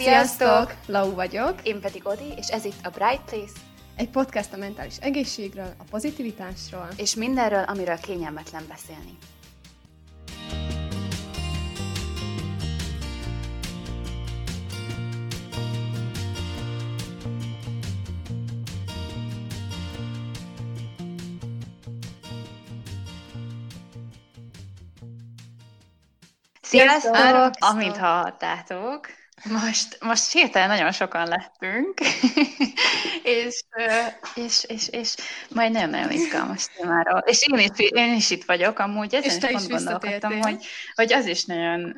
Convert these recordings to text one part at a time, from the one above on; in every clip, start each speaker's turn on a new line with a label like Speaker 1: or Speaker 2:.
Speaker 1: Sziasztok! Lau vagyok.
Speaker 2: Én pedig Odi, és ez itt a Bright Place.
Speaker 1: Egy podcast a mentális egészségről, a pozitivitásról.
Speaker 2: És mindenről, amiről kényelmetlen beszélni. Sziasztok! Sziasztok! Amint hallhattátok, most, most hirtelen nagyon sokan lettünk, és, és, és, és majd nagyon-nagyon izgalmas témáról. És én is, én is itt vagyok, amúgy ezen
Speaker 1: és te is gondolkodtam,
Speaker 2: hogy, hogy az is nagyon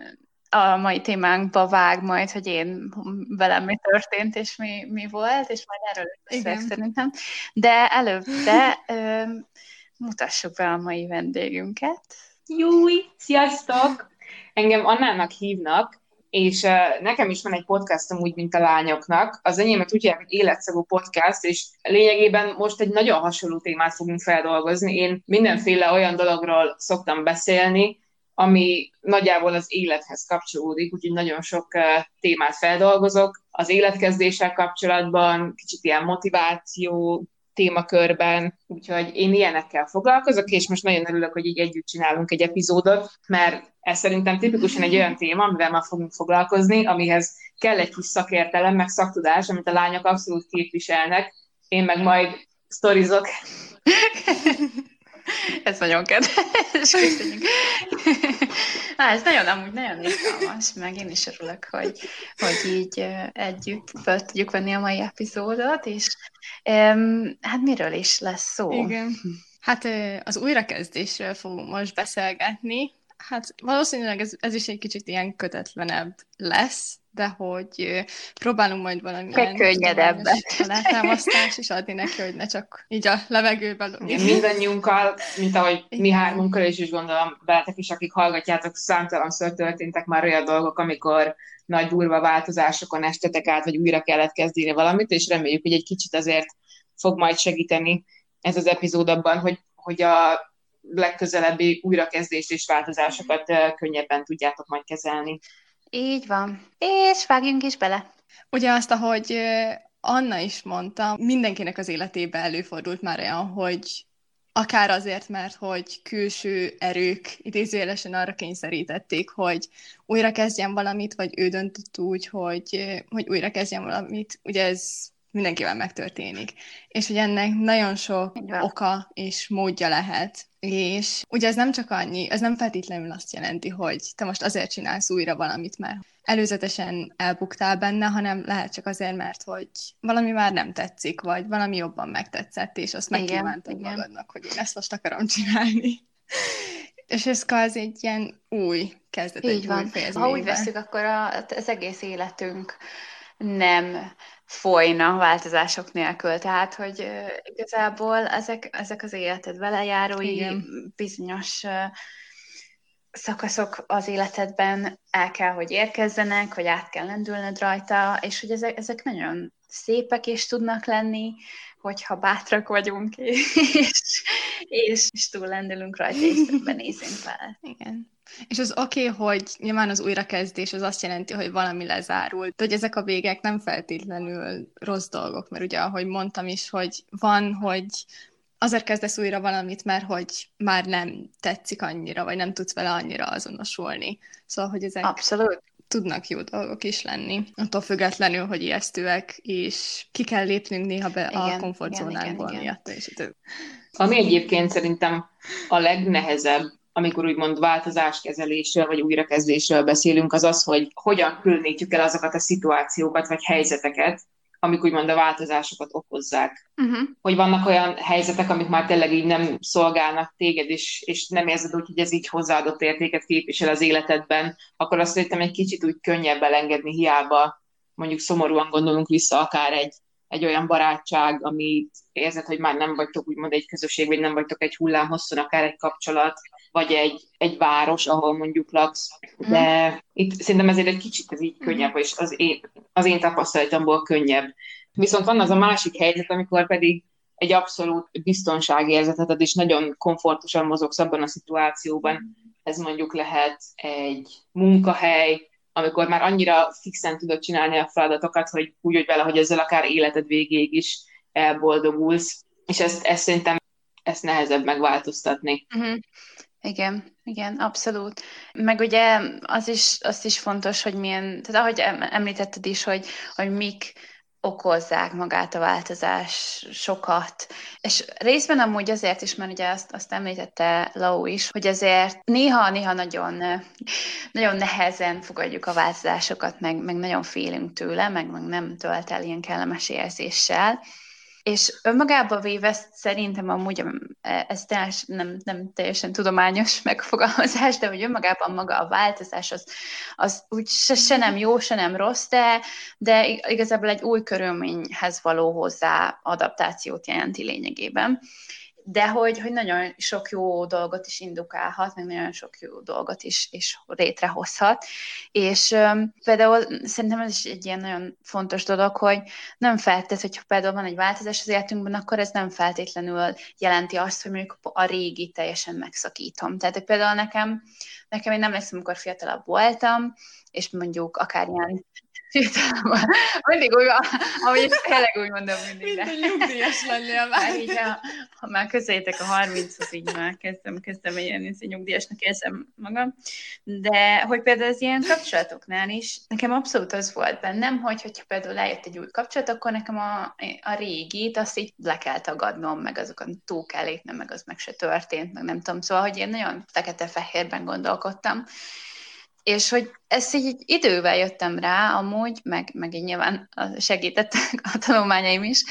Speaker 2: a mai témánkba vág majd, hogy én velem mi történt, és mi, mi volt, és majd erről beszélek szerintem. De előtte ö, mutassuk be a mai vendégünket.
Speaker 3: Júj, sziasztok! Engem Annának hívnak, és nekem is van egy podcastom úgy, mint a lányoknak. Az enyémet úgy hívják, hogy Életszagú Podcast, és lényegében most egy nagyon hasonló témát fogunk feldolgozni. Én mindenféle olyan dologról szoktam beszélni, ami nagyjából az élethez kapcsolódik, úgyhogy nagyon sok témát feldolgozok. Az életkezdéssel kapcsolatban, kicsit ilyen motiváció, témakörben, úgyhogy én ilyenekkel foglalkozok, és most nagyon örülök, hogy így együtt csinálunk egy epizódot, mert ez szerintem tipikusan egy olyan téma, amivel már fogunk foglalkozni, amihez kell egy kis szakértelem, meg szaktudás, amit a lányok abszolút képviselnek, én meg majd sztorizok.
Speaker 2: ez nagyon kedves. Á, ez nagyon, amúgy nagyon izgalmas, meg én is örülök, hogy, hogy így együtt fel tudjuk venni a mai epizódot, és um, hát miről is lesz szó?
Speaker 1: Igen. Hát az újrakezdésről fogunk most beszélgetni. Hát valószínűleg ez, ez is egy kicsit ilyen kötetlenebb lesz, de hogy próbálunk majd valamilyen
Speaker 2: könnyedebbet
Speaker 1: letámasztás is adni neki, hogy ne csak így a levegőben.
Speaker 3: Igen, mindannyiunkkal, mint ahogy mi hármunkkal, és is gondolom veletek is, akik hallgatjátok, számtalanszor történtek már olyan dolgok, amikor nagy durva változásokon estetek át, vagy újra kellett kezdeni valamit, és reméljük, hogy egy kicsit azért fog majd segíteni ez az epizód abban, hogy, hogy a legközelebbi újrakezdés és változásokat könnyebben tudjátok majd kezelni.
Speaker 2: Így van. És vágjunk is bele.
Speaker 1: Ugye azt, ahogy Anna is mondta, mindenkinek az életében előfordult már olyan, hogy akár azért, mert hogy külső erők idézőjelesen arra kényszerítették, hogy újra kezdjen valamit, vagy ő döntött úgy, hogy, hogy újra kezdjen valamit. Ugye ez mindenkivel megtörténik. És hogy ennek nagyon sok oka és módja lehet. És ugye ez nem csak annyi, ez nem feltétlenül azt jelenti, hogy te most azért csinálsz újra valamit, mert előzetesen elbuktál benne, hanem lehet csak azért, mert hogy valami már nem tetszik, vagy valami jobban megtetszett, és azt megkívántad magadnak, hogy én ezt most akarom csinálni. és ez kvázi egy ilyen új kezdet, Így egy van. új
Speaker 2: Ha úgy veszük, akkor a, az egész életünk nem folyna változások nélkül. Tehát, hogy igazából ezek, ezek az életed velejárói Igen. bizonyos szakaszok az életedben el kell, hogy érkezzenek, vagy át kell lendülnöd rajta, és hogy ezek, ezek nagyon szépek is tudnak lenni, hogyha bátrak vagyunk, és, és, és túl lendülünk rajta, és benézünk vele.
Speaker 1: Igen. És az oké, okay, hogy nyilván az újrakezdés az azt jelenti, hogy valami lezárult, de hogy ezek a végek nem feltétlenül rossz dolgok, mert ugye, ahogy mondtam is, hogy van, hogy azért kezdesz újra valamit, mert hogy már nem tetszik annyira, vagy nem tudsz vele annyira azonosulni. Szóval, hogy ezek
Speaker 2: Abszolút.
Speaker 1: tudnak jó dolgok is lenni, attól függetlenül, hogy ijesztőek, és ki kell lépnünk néha be igen, a komfortzónánkból miatt. És
Speaker 3: Ami egyébként szerintem a legnehezebb amikor úgymond változáskezelésről vagy újrakezdésről beszélünk, az az, hogy hogyan különítjük el azokat a szituációkat vagy helyzeteket, amik úgymond a változásokat okozzák. Uh-huh. Hogy vannak olyan helyzetek, amik már tényleg így nem szolgálnak téged, és, és nem érzed úgy, hogy ez így hozzáadott értéket képvisel az életedben, akkor azt szerintem egy kicsit úgy könnyebb elengedni, hiába mondjuk szomorúan gondolunk vissza akár egy, egy olyan barátság, amit érzed, hogy már nem vagytok úgymond egy közösség, vagy nem vagytok egy hullám hosszon, akár egy kapcsolat, vagy egy, egy város, ahol mondjuk laksz, de mm. itt szerintem ezért egy kicsit ez így könnyebb, és az én, az én tapasztalatomból könnyebb. Viszont van az a másik helyzet, amikor pedig egy abszolút biztonságérzetet ad, és nagyon komfortosan mozogsz abban a szituációban. Ez mondjuk lehet egy munkahely, amikor már annyira fixen tudod csinálni a feladatokat, hogy úgy vagy vele, hogy ezzel akár életed végéig is elboldogulsz, és ezt, ezt szerintem ezt nehezebb megváltoztatni.
Speaker 2: Uh-huh. Igen, igen, abszolút. Meg ugye az is, az is fontos, hogy milyen, tehát ahogy említetted is, hogy, hogy mik okozzák magát a változás sokat. És részben amúgy azért is, mert ugye azt, azt említette Lau is, hogy azért néha-néha nagyon, nagyon nehezen fogadjuk a változásokat, meg, meg nagyon félünk tőle, meg, meg nem tölt el ilyen kellemes érzéssel. És önmagában véve szerintem amúgy, ez teljes, nem, nem teljesen tudományos megfogalmazás, de hogy önmagában maga a változás az, az úgy se, se nem jó, se nem rossz, de, de igazából egy új körülményhez való hozzá adaptációt jelenti lényegében de hogy, hogy nagyon sok jó dolgot is indukálhat, meg nagyon sok jó dolgot is, is létrehozhat. És um, például szerintem ez is egy ilyen nagyon fontos dolog, hogy nem feltett, hogyha például van egy változás az életünkben, akkor ez nem feltétlenül jelenti azt, hogy mondjuk a régi teljesen megszakítom. Tehát például nekem, nekem én nem lesz, amikor fiatalabb voltam, és mondjuk akár ilyen mindig úgy, ahogy tényleg úgy mondom mindig.
Speaker 1: Mint a nyugdíjas lennél már.
Speaker 2: Így, ha, ha már közeljétek a 30 az így már kezdem, kezdem ilyen izé nyugdíjasnak érzem magam. De hogy például az ilyen kapcsolatoknál is, nekem abszolút az volt bennem, hogy hogyha például lejött egy új kapcsolat, akkor nekem a, a régit azt így le kell tagadnom, meg azokat túl kell lépnem, meg az meg se történt, meg nem tudom. Szóval, hogy én nagyon fekete-fehérben gondolkodtam és hogy ezt így idővel jöttem rá amúgy, meg, meg így nyilván segítettek a tanulmányaim is,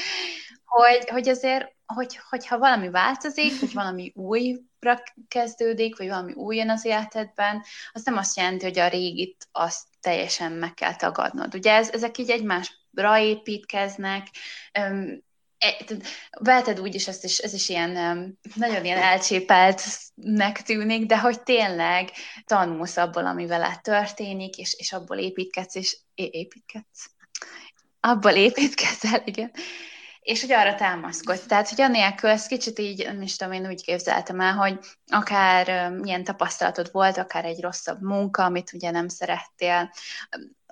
Speaker 2: hogy, hogy azért, hogy, hogyha valami változik, hogy valami újra kezdődik, vagy valami új jön az életedben, az nem azt jelenti, hogy a régit azt teljesen meg kell tagadnod. Ugye ez, ezek így egymásra építkeznek, veheted úgy is, ezt is, ez is ilyen nagyon ilyen elcsépeltnek tűnik, de hogy tényleg tanulsz abból, ami veled történik, és, és abból építkedsz, és építkedsz. Abból építkezel, igen. És hogy arra támaszkodsz. Tehát, hogy annélkül ezt kicsit így, nem is tudom, én úgy képzeltem el, hogy akár milyen tapasztalatod volt, akár egy rosszabb munka, amit ugye nem szerettél,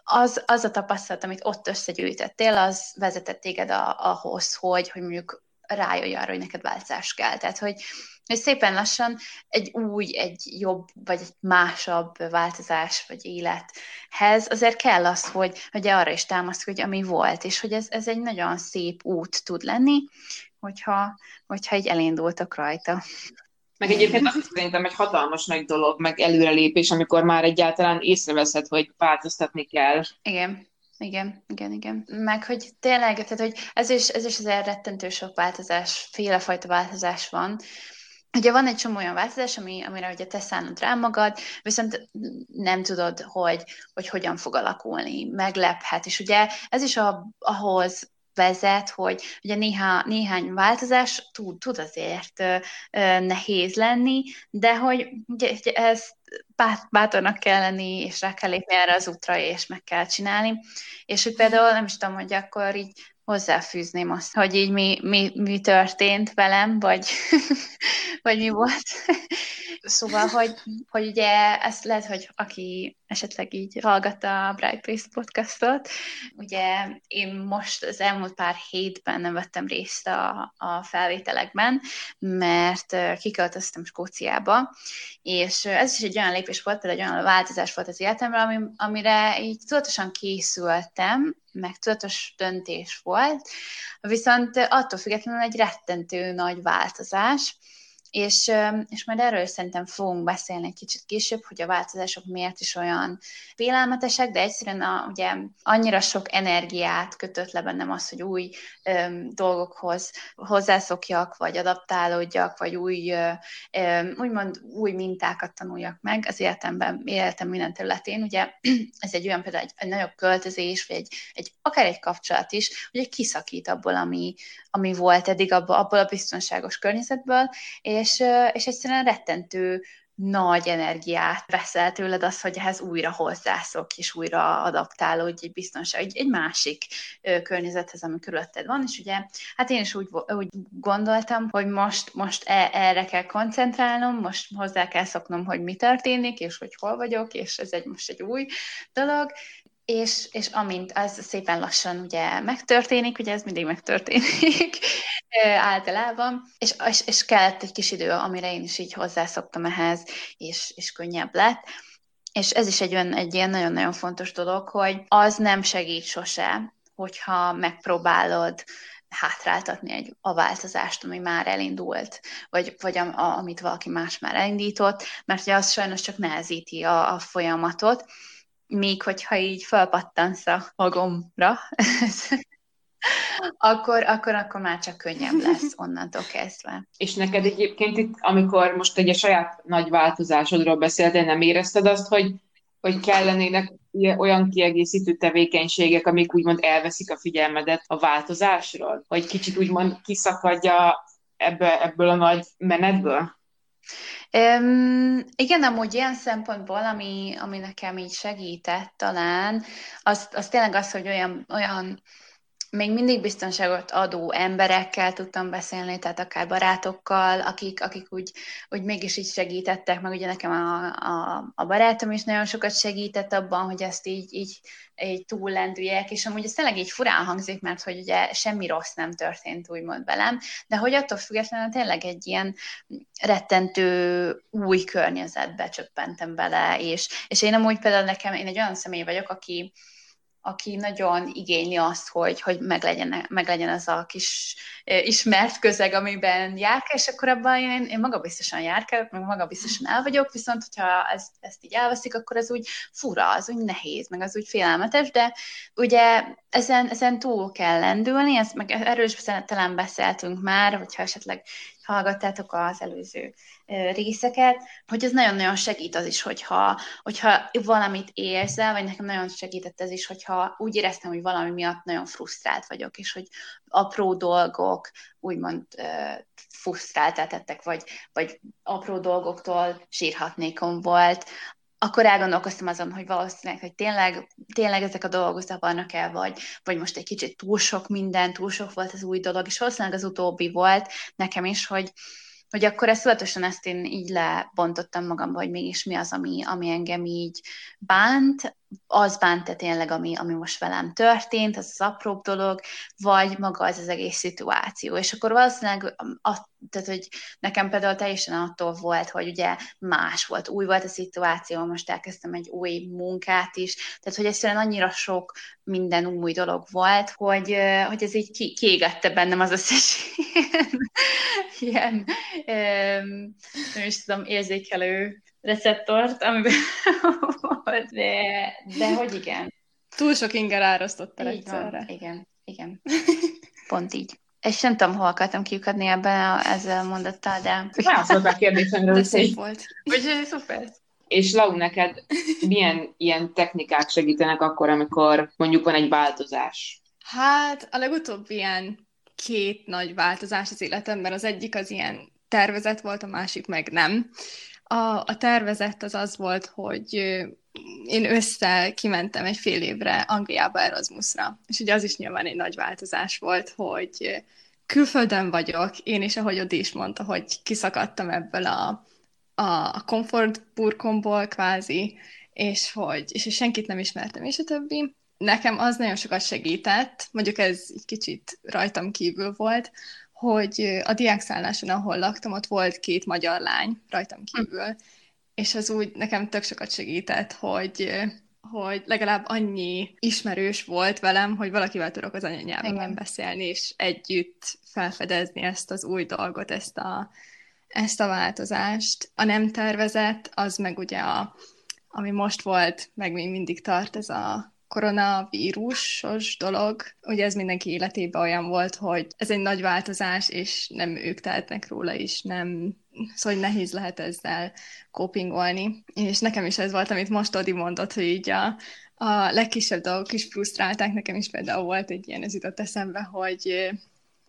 Speaker 2: az, az a tapasztalat, amit ott összegyűjtettél, az vezetett téged a, ahhoz, hogy, hogy mondjuk rájöjj arra, hogy neked változás kell. Tehát, hogy, hogy szépen lassan egy új, egy jobb, vagy egy másabb változás, vagy élethez azért kell az, hogy, hogy arra is támaszkodj, ami volt, és hogy ez, ez egy nagyon szép út tud lenni, hogyha, hogyha így elindultak rajta.
Speaker 3: Meg egyébként az szerintem egy hatalmas nagy dolog, meg előrelépés, amikor már egyáltalán észreveszed, hogy változtatni kell.
Speaker 2: Igen. Igen, igen, igen. Meg, hogy tényleg, tehát, hogy ez is, ez is az rettentő sok változás, félefajta változás van. Ugye van egy csomó olyan változás, ami, amire ugye te szánod rá magad, viszont nem tudod, hogy, hogy hogyan fog alakulni, meglephet, és ugye ez is a, ahhoz vezet, hogy ugye néha, néhány változás tud, tud azért ö, ö, nehéz lenni, de hogy ugye, ugye ez bátornak kell lenni, és rá kell lépni erre az útra, és meg kell csinálni. És hogy például nem is tudom, hogy akkor így hozzáfűzném azt, hogy így mi, mi, mi történt velem, vagy, vagy mi volt. szóval, hogy, hogy ugye ezt lehet, hogy aki esetleg így hallgatta a Bright Place podcastot, ugye én most az elmúlt pár hétben nem vettem részt a, a felvételekben, mert kiköltöztem Skóciába, és ez is egy olyan lépés volt, például egy olyan változás volt az ami, amire így tudatosan készültem, meg tudatos döntés volt, viszont attól függetlenül egy rettentő nagy változás, és, és majd erről szerintem fogunk beszélni egy kicsit később, hogy a változások miért is olyan félelmetesek, de egyszerűen a, ugye annyira sok energiát kötött le bennem az, hogy új öm, dolgokhoz hozzászokjak, vagy adaptálódjak, vagy új, öm, úgymond új mintákat tanuljak meg az életemben, életem minden területén. Ugye ez egy olyan például egy, egy nagyobb költözés, vagy egy, egy, akár egy kapcsolat is, hogy kiszakít abból, ami, ami volt eddig, abból, abból a biztonságos környezetből, és, és egyszerűen rettentő nagy energiát veszel tőled az, hogy ehhez újra hozzászok, és újra adaptálódj egy biztonság, egy, egy másik környezethez, ami körülötted van, és ugye, hát én is úgy, úgy gondoltam, hogy most, most e, erre kell koncentrálnom, most hozzá kell szoknom, hogy mi történik, és hogy hol vagyok, és ez egy most egy új dolog, és, és amint az szépen lassan ugye megtörténik, ugye ez mindig megtörténik általában, és, és, és kellett egy kis idő, amire én is így hozzászoktam ehhez, és, és könnyebb lett. És ez is egy, olyan, egy ilyen nagyon-nagyon fontos dolog, hogy az nem segít sose, hogyha megpróbálod hátráltatni egy, a változást, ami már elindult, vagy, vagy a, a, amit valaki más már elindított, mert ugye az sajnos csak nehezíti a, a folyamatot, míg hogyha így felpattansz a magomra, akkor, akkor, akkor már csak könnyebb lesz onnantól kezdve.
Speaker 3: És neked egyébként itt, amikor most egy saját nagy változásodról beszéltél, nem érezted azt, hogy, hogy kellenének olyan kiegészítő tevékenységek, amik úgymond elveszik a figyelmedet a változásról? Hogy kicsit úgymond kiszakadja ebbe, ebből a nagy menetből?
Speaker 2: Um, igen, amúgy ilyen szempontból, ami, ami nekem így segített talán, az, az tényleg az, hogy olyan, olyan még mindig biztonságot adó emberekkel tudtam beszélni, tehát akár barátokkal, akik, akik úgy, úgy mégis így segítettek, meg ugye nekem a, a, a barátom is nagyon sokat segített abban, hogy ezt így, így, így túllendüljek, és amúgy ez tényleg így furán hangzik, mert hogy ugye semmi rossz nem történt úgymond velem, de hogy attól függetlenül tényleg egy ilyen rettentő új környezetbe csöppentem bele, és, és én amúgy például nekem, én egy olyan személy vagyok, aki, aki nagyon igényli azt, hogy, hogy meglegyen, meglegyen az a kis ismert közeg, amiben járkál, és akkor abban én, én magabiztosan járkálok, meg magabiztosan el vagyok, viszont hogyha ez, ezt így elveszik, akkor ez úgy fura, az úgy nehéz, meg az úgy félelmetes, de ugye ezen, ezen túl kell lendülni, ezt meg erről is talán beszéltünk már, hogyha esetleg hallgattátok az előző részeket, hogy ez nagyon-nagyon segít az is, hogyha, hogyha valamit érzel, vagy nekem nagyon segített ez is, hogyha úgy éreztem, hogy valami miatt nagyon frusztrált vagyok, és hogy apró dolgok úgymond frusztráltatettek, vagy, vagy apró dolgoktól sírhatnékom volt, akkor elgondolkoztam azon, hogy valószínűleg, hogy tényleg, tényleg ezek a dolgok zavarnak el, vagy, vagy most egy kicsit túl sok minden, túl sok volt az új dolog, és valószínűleg az utóbbi volt nekem is, hogy, hogy akkor ezt tudatosan ezt én így lebontottam magamba, hogy mégis mi az, ami, ami engem így bánt, az bánt-e tényleg, ami, ami most velem történt, az az apróbb dolog, vagy maga az az egész szituáció. És akkor valószínűleg, a, tehát, hogy nekem például teljesen attól volt, hogy ugye más volt, új volt a szituáció, most elkezdtem egy új munkát is, tehát, hogy egyszerűen annyira sok minden új dolog volt, hogy, hogy ez így ki, kiégette bennem az összes ilyen, ilyen nem is tudom, érzékelő receptort, amiben volt, de, de hogy igen.
Speaker 1: Túl sok inger árasztotta egyszerre.
Speaker 2: Van, igen, igen. Pont így. És nem tudom, hol akartam kiukadni ebben a, ezzel mondattal, de...
Speaker 3: Válaszoltál a kérdésemre,
Speaker 1: hogy szép volt.
Speaker 2: Úgyhogy szuper.
Speaker 3: És Lau, neked milyen ilyen technikák segítenek akkor, amikor mondjuk van egy változás?
Speaker 1: Hát a legutóbb ilyen két nagy változás az életemben. Az egyik az ilyen tervezet volt, a másik meg nem. A, a tervezett az az volt, hogy én össze kimentem egy fél évre Angliába Erasmusra, és ugye az is nyilván egy nagy változás volt, hogy külföldön vagyok, én is, ahogy Odi is mondta, hogy kiszakadtam ebből a, a komfort burkomból kvázi, és hogy és senkit nem ismertem, és a többi. Nekem az nagyon sokat segített, mondjuk ez egy kicsit rajtam kívül volt, hogy a diákszálláson, ahol laktam, ott volt két magyar lány rajtam kívül, hm. és az úgy nekem tök sokat segített, hogy hogy legalább annyi ismerős volt velem, hogy valakivel tudok az anyanyelvemben beszélni, és együtt felfedezni ezt az új dolgot, ezt a, ezt a változást. A nem tervezett, az meg ugye a, ami most volt, meg még mindig tart, ez a koronavírusos dolog. Ugye ez mindenki életében olyan volt, hogy ez egy nagy változás, és nem ők tehetnek róla is, nem szóval hogy nehéz lehet ezzel copingolni. És nekem is ez volt, amit most Odi mondott, hogy így a, a legkisebb dolgok is frusztrálták. Nekem is például volt egy ilyen, ez jutott eszembe, hogy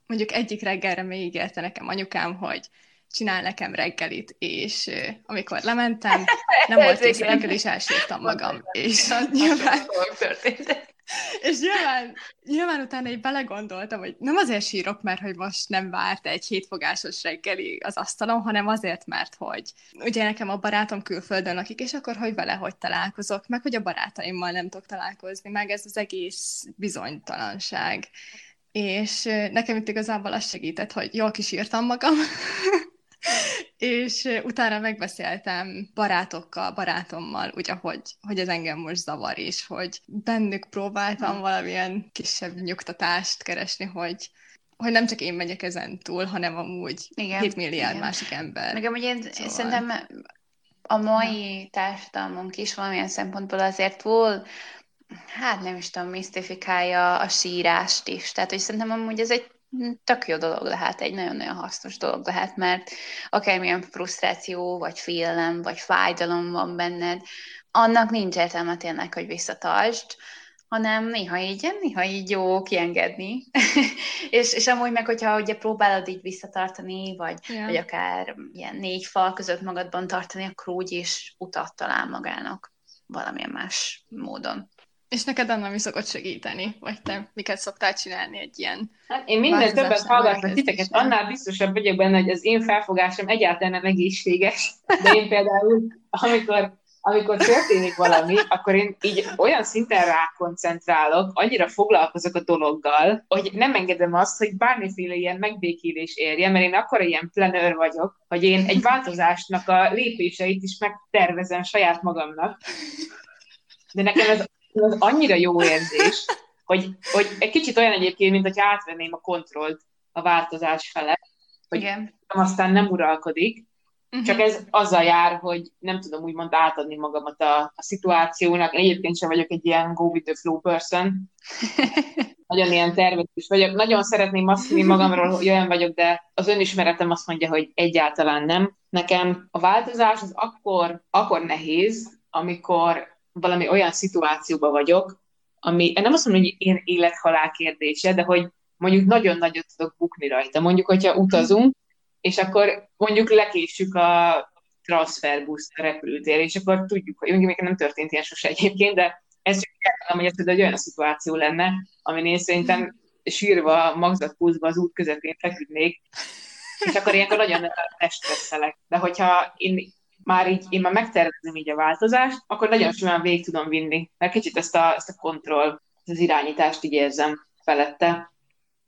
Speaker 1: mondjuk egyik reggelre még ígérte nekem anyukám, hogy csinál nekem reggelit, és amikor lementem, nem volt kész reggel, és elsírtam magam. És nyilván... És nyilván, nyilván utána így belegondoltam, hogy nem azért sírok, mert hogy most nem várt egy hétfogásos reggeli az asztalon, hanem azért, mert hogy ugye nekem a barátom külföldön lakik, és akkor hogy vele hogy találkozok, meg hogy a barátaimmal nem tudok találkozni, meg ez az egész bizonytalanság. És nekem itt igazából az segített, hogy jól kisírtam magam, és utána megbeszéltem barátokkal, barátommal, ugye, hogy, hogy ez engem most zavar, és hogy bennük próbáltam hmm. valamilyen kisebb nyugtatást keresni, hogy, hogy nem csak én megyek ezen túl, hanem amúgy igen, 7 milliárd igen. másik ember.
Speaker 2: Meg amúgy én szóval... szerintem a mai társadalmunk is valamilyen szempontból azért túl hát nem is tudom, misztifikálja a sírást is. Tehát, hogy szerintem amúgy ez egy tök jó dolog lehet, egy nagyon-nagyon hasznos dolog lehet, mert akármilyen frusztráció, vagy félelem, vagy fájdalom van benned, annak nincs értelme tényleg, hogy visszatartsd, hanem néha így, néha így jó kiengedni. és, és amúgy meg, hogyha ugye próbálod így visszatartani, vagy, yeah. vagy akár ilyen négy fal között magadban tartani, akkor úgy is utat talál magának valamilyen más módon.
Speaker 1: És neked annak mi szokott segíteni? Vagy te miket szoktál csinálni egy ilyen
Speaker 3: hát én minden többet hallgatlak titeket, annál biztosabb vagyok benne, hogy az én felfogásom egyáltalán nem egészséges. De én például, amikor, amikor történik valami, akkor én így olyan szinten rákoncentrálok, annyira foglalkozok a dologgal, hogy nem engedem azt, hogy bármiféle ilyen megbékélés érje, mert én akkor ilyen plenőr vagyok, hogy én egy változásnak a lépéseit is megtervezem saját magamnak. De nekem ez az annyira jó érzés, hogy, hogy egy kicsit olyan egyébként, mint hogy átvenném a kontrollt a változás fele, hogy Igen. aztán nem uralkodik, uh-huh. csak ez azzal jár, hogy nem tudom úgymond átadni magamat a, a szituációnak. Én egyébként sem vagyok egy ilyen go with the flow person. Nagyon ilyen tervezős vagyok. Nagyon szeretném azt mondani magamról, hogy olyan vagyok, de az önismeretem azt mondja, hogy egyáltalán nem. Nekem a változás az akkor, akkor nehéz, amikor valami olyan szituációban vagyok, ami nem azt mondom, hogy én élet-halál kérdése, de hogy mondjuk nagyon nagyot tudok bukni rajta. Mondjuk, hogyha utazunk, és akkor mondjuk lekéssük a transferbusz a repülőtér, és akkor tudjuk, hogy még nem történt ilyen sose egyébként, de ez csak nem, hogy ez egy olyan szituáció lenne, amin én szerintem sírva, magzatpulzba az út közepén feküdnék, és akkor ilyenkor nagyon testveszelek. De hogyha én már így, én már megtervezem így a változást, akkor nagyon simán végig tudom vinni, mert kicsit ezt a, ezt a kontroll, az irányítást így érzem felette.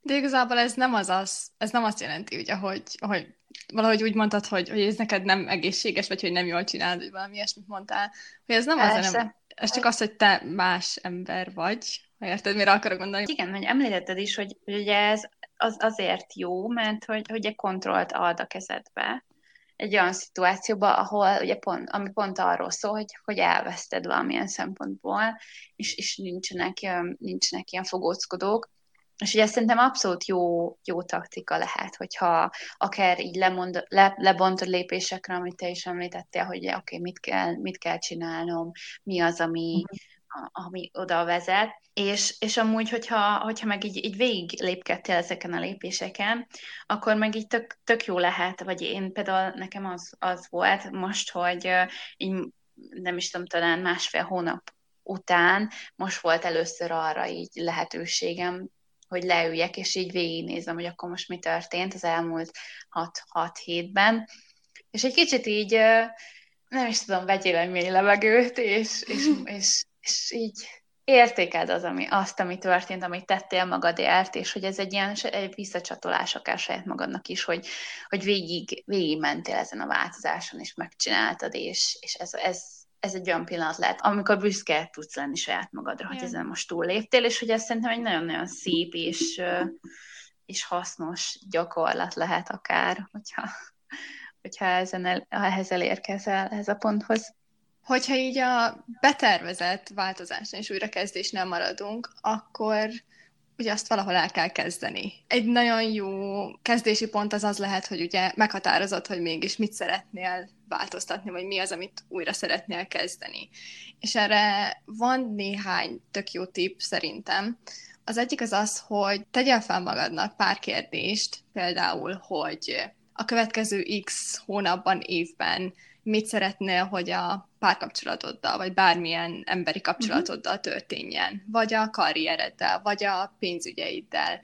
Speaker 1: De igazából ez nem az, az ez nem azt jelenti, ugye, hogy, hogy valahogy úgy mondtad, hogy, hogy ez neked nem egészséges, vagy hogy nem jól csinálod, vagy valami ilyesmit mondtál, hogy ez nem az, nem, ez csak az, hogy te más ember vagy, ha érted, mire akarok gondolni.
Speaker 2: Igen, hogy említetted is, hogy, hogy ugye ez az azért jó, mert hogy, hogy kontrollt ad a kezedbe, egy olyan szituációba, ahol ugye pont, ami pont arról szól, hogy, hogy elveszted valamilyen szempontból, és, és nincsenek, nincsenek ilyen fogóckodók. És ugye szerintem abszolút jó, jó taktika lehet, hogyha akár így lemond, le, lebontod lépésekre, amit te is említettél, hogy oké, okay, mit, kell, mit kell csinálnom, mi az, ami, mhm ami oda vezet, és, és amúgy, hogyha, hogyha meg így, így végig lépkedtél ezeken a lépéseken, akkor meg így tök, tök jó lehet, vagy én például nekem az, az volt most, hogy így nem is tudom, talán másfél hónap után most volt először arra így lehetőségem, hogy leüljek, és így végignézem, hogy akkor most mi történt az elmúlt 6 hétben. És egy kicsit így, nem is tudom, vegyél egy mély levegőt, és, és, és és így értékeld az, ami, azt, ami történt, amit tettél magadért, és hogy ez egy ilyen egy visszacsatolás akár saját magadnak is, hogy, hogy végig, végig mentél ezen a változáson, és megcsináltad, és, és ez, ez, ez egy olyan pillanat lehet, amikor büszke tudsz lenni saját magadra, hogy ezen most túlléptél, és hogy ez szerintem egy nagyon-nagyon szép és, és hasznos gyakorlat lehet akár, hogyha, hogyha ezen el, ehhez elérkezel, ehhez a ponthoz.
Speaker 1: Hogyha így a betervezett változáson és újrakezdésnél maradunk, akkor ugye azt valahol el kell kezdeni. Egy nagyon jó kezdési pont az az lehet, hogy ugye meghatározod, hogy mégis mit szeretnél változtatni, vagy mi az, amit újra szeretnél kezdeni. És erre van néhány tök jó tipp szerintem. Az egyik az az, hogy tegyél fel magadnak pár kérdést, például, hogy a következő x hónapban, évben mit szeretnél, hogy a párkapcsolatoddal, vagy bármilyen emberi kapcsolatoddal történjen, vagy a karriereddel, vagy a pénzügyeiddel.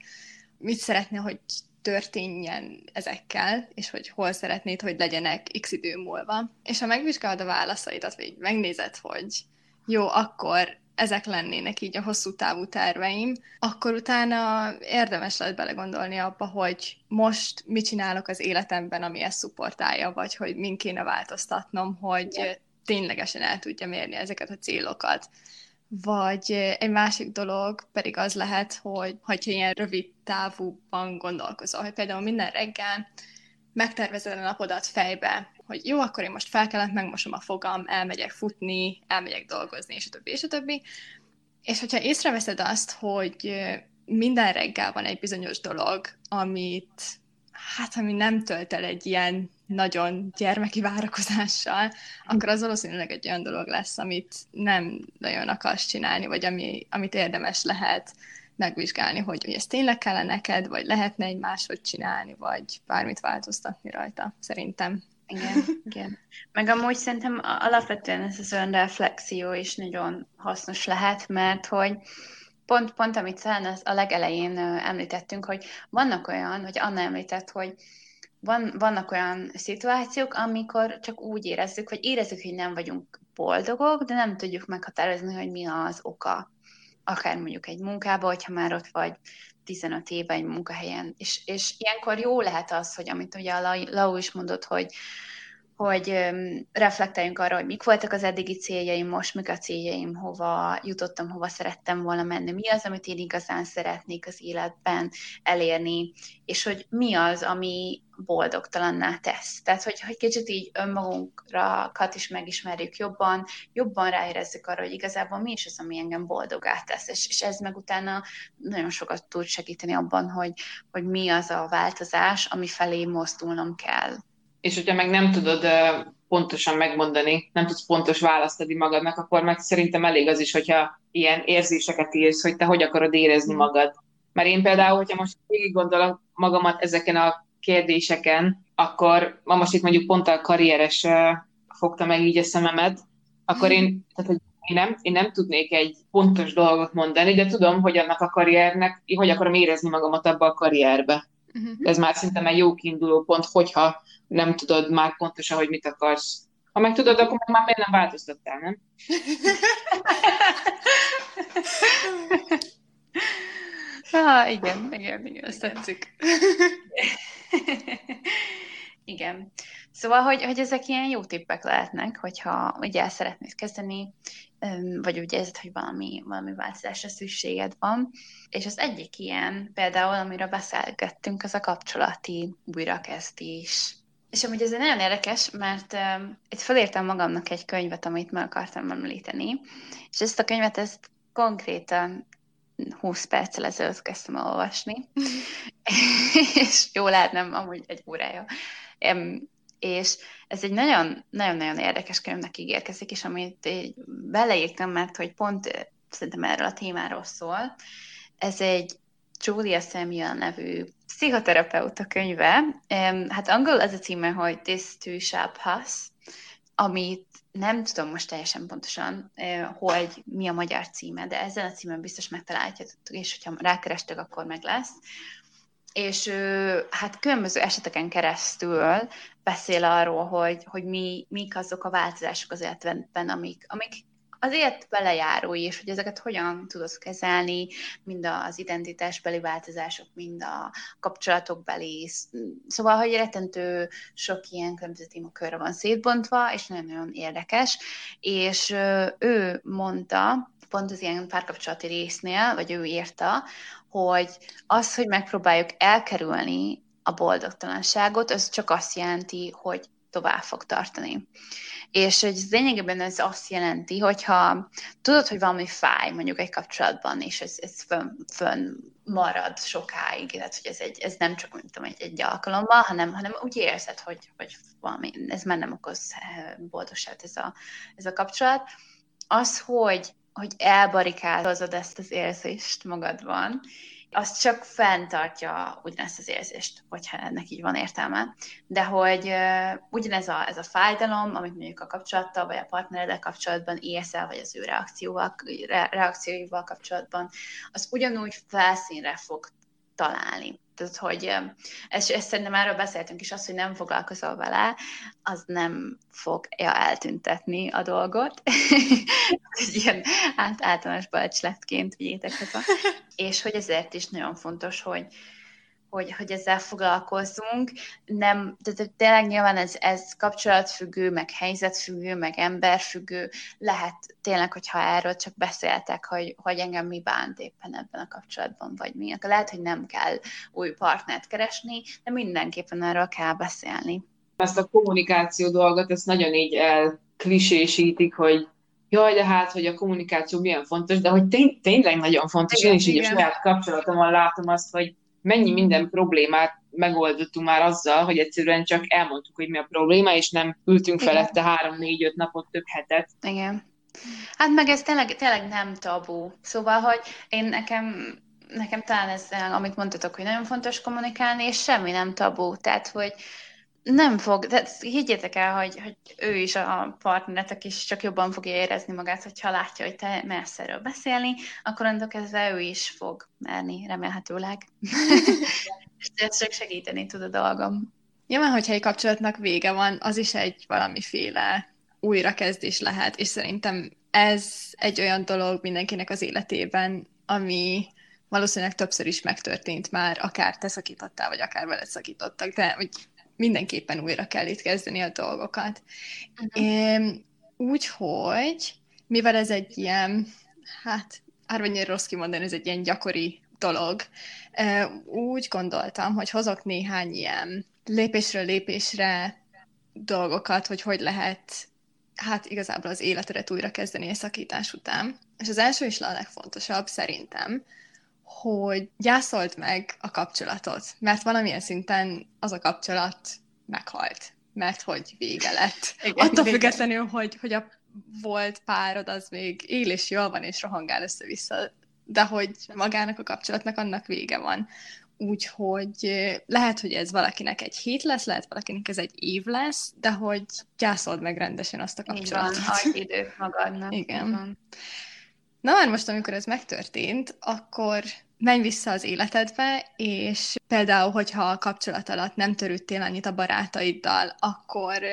Speaker 1: Mit szeretnél, hogy történjen ezekkel, és hogy hol szeretnéd, hogy legyenek x idő múlva. És ha megvizsgálod a válaszaidat, vagy megnézed, hogy jó, akkor ezek lennének így a hosszú távú terveim, akkor utána érdemes lehet belegondolni abba, hogy most mit csinálok az életemben, ami ezt szuportálja, vagy hogy min kéne változtatnom, hogy ténylegesen el tudja mérni ezeket a célokat. Vagy egy másik dolog pedig az lehet, hogy ha ilyen rövid távúban gondolkozol, hogy például minden reggel megtervezed a napodat fejbe, hogy jó, akkor én most felkelek, megmosom a fogam, elmegyek futni, elmegyek dolgozni, és a többi, és a többi. És hogyha észreveszed azt, hogy minden reggel van egy bizonyos dolog, amit, hát ami nem tölt el egy ilyen nagyon gyermeki várakozással, akkor az valószínűleg egy olyan dolog lesz, amit nem nagyon akarsz csinálni, vagy ami, amit érdemes lehet megvizsgálni, hogy, hogy ez tényleg kellene neked, vagy lehetne egy máshogy csinálni, vagy bármit változtatni rajta, szerintem.
Speaker 2: Igen, igen. Meg amúgy szerintem alapvetően ez az önreflexió is nagyon hasznos lehet, mert hogy pont, pont amit talán a legelején említettünk, hogy vannak olyan, hogy Anna említett, hogy van, vannak olyan szituációk, amikor csak úgy érezzük, hogy érezzük, hogy nem vagyunk boldogok, de nem tudjuk meghatározni, hogy mi az oka. Akár mondjuk egy munkába, hogyha már ott vagy 15 éve egy munkahelyen. És, és ilyenkor jó lehet az, hogy amit ugye a Lau is mondott, hogy, hogy reflektáljunk arra, hogy mik voltak az eddigi céljaim, most mik a céljaim, hova jutottam, hova szerettem volna menni, mi az, amit én igazán szeretnék az életben elérni, és hogy mi az, ami boldogtalanná tesz. Tehát, hogy, hogy kicsit így önmagunkra is megismerjük jobban, jobban ráérezzük arra, hogy igazából mi is az, ami engem boldogá tesz, és, és ez meg utána nagyon sokat tud segíteni abban, hogy, hogy mi az a változás, ami felé mozdulnom kell
Speaker 3: és hogyha meg nem tudod pontosan megmondani, nem tudsz pontos választ adni magadnak, akkor meg szerintem elég az is, hogyha ilyen érzéseket írsz, hogy te hogy akarod érezni mm. magad. Mert én például, hogyha most végig gondolom magamat ezeken a kérdéseken, akkor ma most itt mondjuk pont a karrieres fogta meg így a szememet, akkor én, tehát, hogy én nem, én nem tudnék egy pontos dolgot mondani, de tudom, hogy annak a karriernek, hogy akarom érezni magamat abba a karrierbe. Uh-huh. Ez már szerintem egy jó kiinduló pont, hogyha nem tudod már pontosan, hogy mit akarsz. Ha meg tudod, akkor meg már miért nem változtattál, nem?
Speaker 2: ah, igen, igen, igen.
Speaker 1: Ezt tetszik.
Speaker 2: igen. Szóval, hogy, hogy ezek ilyen jó tippek lehetnek, hogyha ugye el szeretnéd kezdeni, vagy úgy érzed, hogy valami, valami változásra szükséged van. És az egyik ilyen, például, amiről beszélgettünk, az a kapcsolati újrakezdés. És amúgy ez nagyon érdekes, mert uh, itt felírtam magamnak egy könyvet, amit meg akartam említeni, és ezt a könyvet ezt konkrétan 20 perccel ezelőtt kezdtem el olvasni, és jó lehet, nem amúgy egy órája. Um, és ez egy nagyon-nagyon érdekes könyvnek ígérkezik, és amit beleírtam, mert hogy pont szerintem erről a témáról szól, ez egy Julia Samuel nevű pszichoterapeuta könyve. Hát angol az a címe, hogy This Too Shall Pass, amit nem tudom most teljesen pontosan, hogy mi a magyar címe, de ezen a címen biztos megtaláljátok, és hogyha rákerestek, akkor meg lesz. És hát különböző eseteken keresztül beszél arról, hogy, hogy mi, mik azok a változások az életben, amik, amik azért belejárói, és hogy ezeket hogyan tudod kezelni, mind az identitásbeli változások, mind a kapcsolatokbeli. Szóval, hogy rettentő sok ilyen különböző témakörre van szétbontva, és nagyon-nagyon érdekes, és ő mondta, pont az ilyen párkapcsolati résznél, vagy ő írta, hogy az, hogy megpróbáljuk elkerülni a boldogtalanságot, az csak azt jelenti, hogy tovább fog tartani. És hogy lényegében ez azt jelenti, hogyha tudod, hogy valami fáj mondjuk egy kapcsolatban, és ez, ez fönn, fönn marad sokáig, illetve hogy ez, egy, ez nem csak mint tudom, egy, egy alkalommal, hanem, hanem úgy érzed, hogy, hogy valami, ez már nem okoz eh, boldogságot ez a, ez a kapcsolat, az, hogy, hogy elbarikádozod ezt az érzést magadban, az csak fenntartja ugyanezt az érzést, hogyha ennek így van értelme. De hogy uh, ugyanez a, ez a fájdalom, amit mondjuk a kapcsolattal, vagy a partnereddel kapcsolatban érzel, vagy az ő reakcióval, re, reakcióival kapcsolatban, az ugyanúgy felszínre fog találni. Tehát, hogy ezt, ezt szerintem erről beszéltünk is, az, hogy nem foglalkozol vele, az nem fogja eltüntetni a dolgot. Ilyen át, általános bölcsletként vigyétek. És hogy ezért is nagyon fontos, hogy, hogy, hogy ezzel foglalkozzunk. Nem, tehát tényleg nyilván ez, ez kapcsolatfüggő, meg helyzetfüggő, meg emberfüggő. Lehet tényleg, hogyha erről csak beszéltek, hogy, hogy engem mi bánt éppen ebben a kapcsolatban, vagy mi. Lehet, hogy nem kell új partnert keresni, de mindenképpen erről kell beszélni.
Speaker 3: Ezt a kommunikáció dolgot, ezt nagyon így elklisésítik, hogy jaj, de hát, hogy a kommunikáció milyen fontos, de hogy tény, tényleg nagyon fontos. Igen, Én is így a saját kapcsolatomon látom azt, hogy mennyi minden problémát megoldottunk már azzal, hogy egyszerűen csak elmondtuk, hogy mi a probléma, és nem ültünk Igen. felette három-négy-öt napot, több hetet.
Speaker 2: Igen. Hát meg ez tényleg, tényleg nem tabu. Szóval, hogy én nekem nekem talán ez, amit mondtatok, hogy nagyon fontos kommunikálni, és semmi nem tabu. Tehát, hogy nem fog, de higgyétek el, hogy, hogy ő is a partneretek is csak jobban fogja érezni magát, hogyha látja, hogy te mersz erről beszélni, akkor onnantól kezdve ő is fog merni, remélhetőleg. és ez csak segíteni tud a dolgom.
Speaker 1: Nyilván, hogyha egy kapcsolatnak vége van, az is egy valamiféle újrakezdés lehet, és szerintem ez egy olyan dolog mindenkinek az életében, ami valószínűleg többször is megtörtént már, akár te szakítottál, vagy akár veled szakítottak, de hogy mindenképpen újra kell itt kezdeni a dolgokat. Uh-huh. Úgyhogy, mivel ez egy ilyen, hát árványra rossz kimondani, ez egy ilyen gyakori dolog, úgy gondoltam, hogy hozok néhány ilyen lépésről lépésre dolgokat, hogy hogy lehet hát igazából az életedet újra kezdeni a szakítás után. És az első is a legfontosabb szerintem, hogy gyászolt meg a kapcsolatot, mert valamilyen szinten az a kapcsolat meghalt, mert hogy vége lett. Igen, Attól vége. függetlenül, hogy, hogy a volt párod az még él és jól van, és rohangál össze-vissza, de hogy magának a kapcsolatnak annak vége van. Úgyhogy lehet, hogy ez valakinek egy hét lesz, lehet valakinek ez egy év lesz, de hogy gyászold meg rendesen azt a kapcsolatot.
Speaker 2: Így van, hagyj időt magadnak.
Speaker 1: Igen. Na már most, amikor ez megtörtént, akkor menj vissza az életedbe, és például, hogyha a kapcsolat alatt nem törődtél annyit a barátaiddal, akkor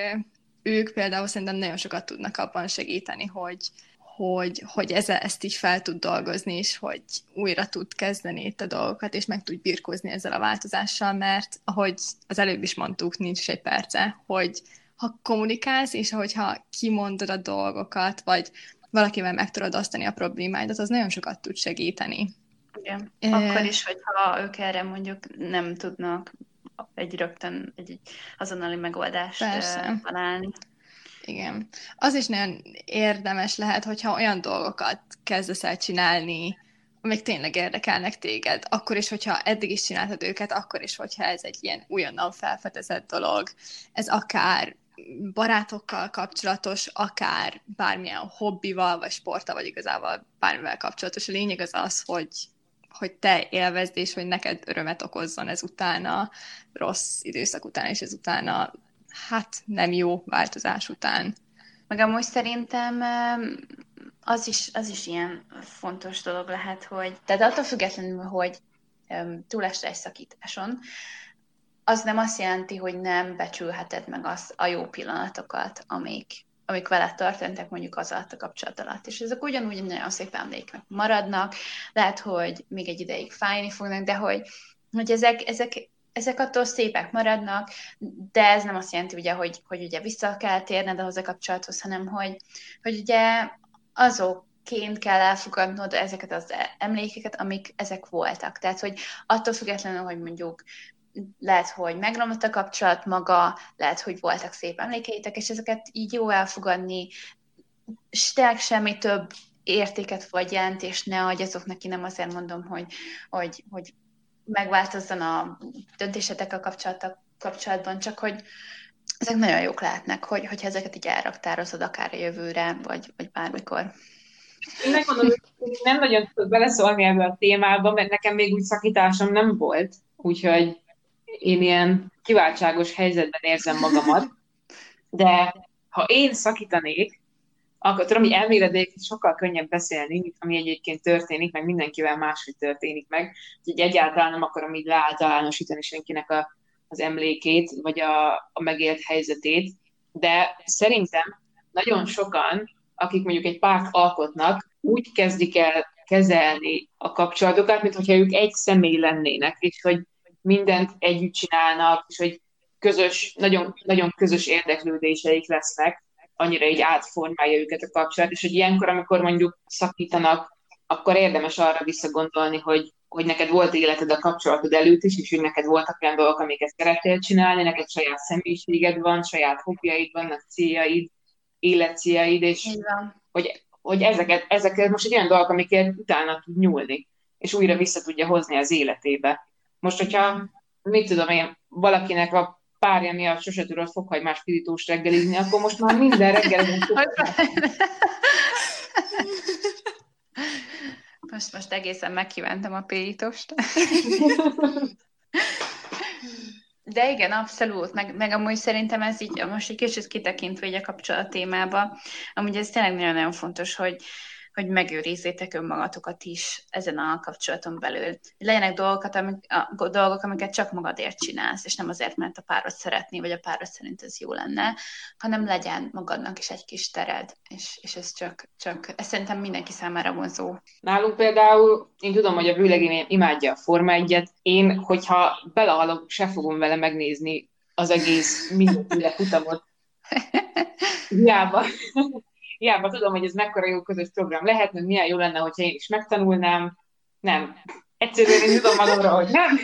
Speaker 1: ők például szerintem nagyon sokat tudnak abban segíteni, hogy, hogy, hogy ez, ezt is fel tud dolgozni, és hogy újra tud kezdeni itt a dolgokat, és meg tud birkózni ezzel a változással, mert ahogy az előbb is mondtuk, nincs is egy perce, hogy ha kommunikálsz, és ahogyha kimondod a dolgokat, vagy valakivel meg tudod osztani a problémáidat, az nagyon sokat tud segíteni.
Speaker 2: Igen. E... Akkor is, hogyha ők erre mondjuk nem tudnak egy rögtön egy azonnali megoldást Persze. találni.
Speaker 1: Igen. Az is nagyon érdemes lehet, hogyha olyan dolgokat kezdesz el csinálni, amik tényleg érdekelnek téged, akkor is, hogyha eddig is csináltad őket, akkor is, hogyha ez egy ilyen újonnan felfedezett dolog. Ez akár barátokkal kapcsolatos, akár bármilyen hobbival, vagy sporttal, vagy igazából bármivel kapcsolatos. A lényeg az az, hogy, hogy te élvezd, és hogy neked örömet okozzon ezután a rossz időszak után, és ezután a hát nem jó változás után.
Speaker 2: Meg amúgy szerintem az is, az is ilyen fontos dolog lehet, hogy tehát attól függetlenül, hogy túl egy szakításon, az nem azt jelenti, hogy nem becsülheted meg az, a jó pillanatokat, amik, amik veled történtek mondjuk az alatt a kapcsolat alatt. És ezek ugyanúgy nagyon szép emlékek maradnak, lehet, hogy még egy ideig fájni fognak, de hogy, hogy ezek, ezek, ezek attól szépek maradnak, de ez nem azt jelenti, ugye, hogy, hogy ugye vissza kell térned ahhoz a kapcsolathoz, hanem hogy, hogy ugye azok ként kell elfogadnod ezeket az emlékeket, amik ezek voltak. Tehát, hogy attól függetlenül, hogy mondjuk lehet, hogy megromlott a kapcsolat maga, lehet, hogy voltak szép emlékeitek, és ezeket így jó elfogadni, tényleg semmi több értéket vagy jelent, és ne adjatok neki, nem azért mondom, hogy, hogy, hogy megváltozzon a döntésetek a kapcsolatban, csak hogy ezek nagyon jók lehetnek, hogy, hogyha ezeket így elraktározod akár a jövőre, vagy, vagy bármikor.
Speaker 3: Én megmondom, hogy nem nagyon tudok beleszólni ebbe a témába, mert nekem még úgy szakításom nem volt, úgyhogy én ilyen kiváltságos helyzetben érzem magamat. De ha én szakítanék, akkor tudom, hogy elméletileg sokkal könnyebb beszélni, mint ami egyébként történik, meg mindenkivel máshogy történik meg. Úgyhogy egyáltalán nem akarom így leáltalánosítani senkinek a, az emlékét, vagy a, a megélt helyzetét, de szerintem nagyon sokan, akik mondjuk egy párt alkotnak, úgy kezdik el kezelni a kapcsolatokat, mint hogyha ők egy személy lennének, és hogy mindent együtt csinálnak, és hogy közös, nagyon, nagyon közös érdeklődéseik lesznek, annyira így átformálja őket a kapcsolat, és hogy ilyenkor, amikor mondjuk szakítanak, akkor érdemes arra visszagondolni, hogy, hogy neked volt életed a kapcsolatod előtt is, és hogy neked voltak olyan dolgok, amiket szerettél csinálni, neked saját személyiséged van, saját hobbjaid vannak, céljaid, életcéljaid, és hogy, hogy ezeket, ezeket most egy olyan dolgok, amiket utána tud nyúlni, és újra vissza tudja hozni az életébe. Most, hogyha, mit tudom én, valakinek a párja miatt sose tudod fokhagymás pirítós reggelizni, akkor most már minden reggel
Speaker 2: most, most egészen megkívántam a pirítóst. De igen, abszolút, meg, meg amúgy szerintem ez így, most egy kicsit kitekintve így a kapcsolat témába, amúgy ez tényleg nagyon-nagyon fontos, hogy, hogy megőrizzétek önmagatokat is ezen a kapcsolaton belül. Legyenek dolgokat, amik, a, dolgok, amiket csak magadért csinálsz, és nem azért, mert a párod szeretné, vagy a párod szerint ez jó lenne, hanem legyen magadnak is egy kis tered, és, és ez csak, csak ez szerintem mindenki számára vonzó.
Speaker 3: Nálunk például, én tudom, hogy a vőlegény imádja a Forma 1 én, hogyha belehalok, se fogom vele megnézni az egész mindenféle futamot. Hiába hiába tudom, hogy ez mekkora jó közös program lehet, hogy milyen jó lenne, hogyha én is megtanulnám. Nem. Egyszerűen én tudom magamra, hogy nem.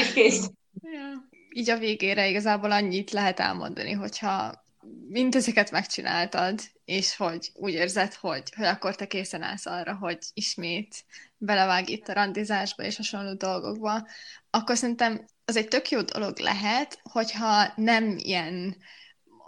Speaker 3: És kész.
Speaker 1: Ja. Így a végére igazából annyit lehet elmondani, hogyha mindezeket megcsináltad, és hogy úgy érzed, hogy, hogy akkor te készen állsz arra, hogy ismét belevág itt a randizásba és hasonló dolgokba, akkor szerintem az egy tök jó dolog lehet, hogyha nem ilyen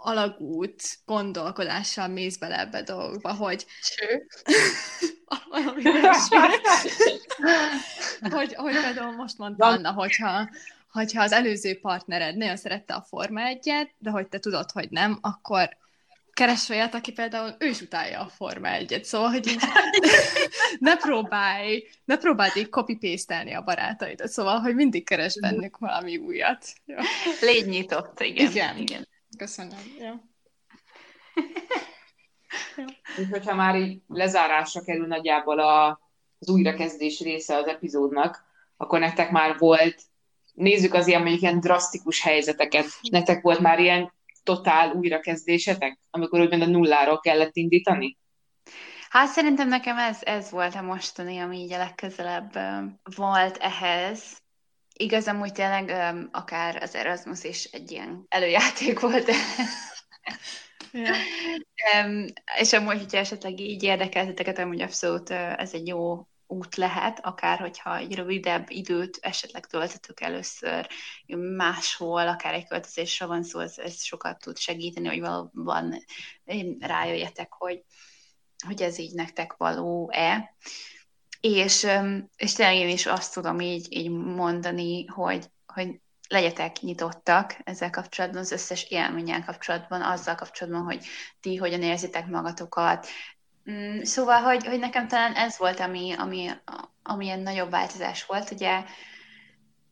Speaker 1: alagút gondolkodással mész bele ebbe dolgokba, hogy...
Speaker 2: Ső.
Speaker 1: hogy, hogy például most mondta Anna, hogyha, hogyha az előző partnered nagyon szerette a Forma egyet, de hogy te tudod, hogy nem, akkor keres olyat, aki például ő is utálja a Forma egyet, szóval, hogy így ne próbálj, ne próbáld így copy-pastelni a barátaidat, szóval, hogy mindig keres bennük valami újat.
Speaker 2: Ja. Légy nyitott, igen.
Speaker 1: Igen. igen. Köszönöm. Ja.
Speaker 3: És hogyha már így lezárásra kerül nagyjából a, az újrakezdés része az epizódnak, akkor nektek már volt, nézzük az ilyen mondjuk ilyen drasztikus helyzeteket, nektek volt már ilyen totál újrakezdésetek, amikor úgymond a nulláról kellett indítani?
Speaker 2: Hát szerintem nekem ez, ez volt a mostani, ami így a legközelebb volt ehhez, Igaz, amúgy tényleg um, akár az Erasmus is egy ilyen előjáték volt. um, és amúgy, hogyha esetleg így érdekelteteket, amúgy abszolút uh, ez egy jó út lehet, akár hogyha egy rövidebb időt esetleg töltetök először máshol, akár egy költözésre van szó, ez, ez sokat tud segíteni, hogy valóban rájöjjetek, hogy, hogy ez így nektek való-e. És, és tényleg én is azt tudom így, így mondani, hogy, hogy legyetek nyitottak ezzel kapcsolatban, az összes élménnyel kapcsolatban, azzal kapcsolatban, hogy ti hogyan érzitek magatokat. Mm, szóval, hogy, hogy nekem talán ez volt, ami, ami, ami ilyen nagyobb változás volt, ugye,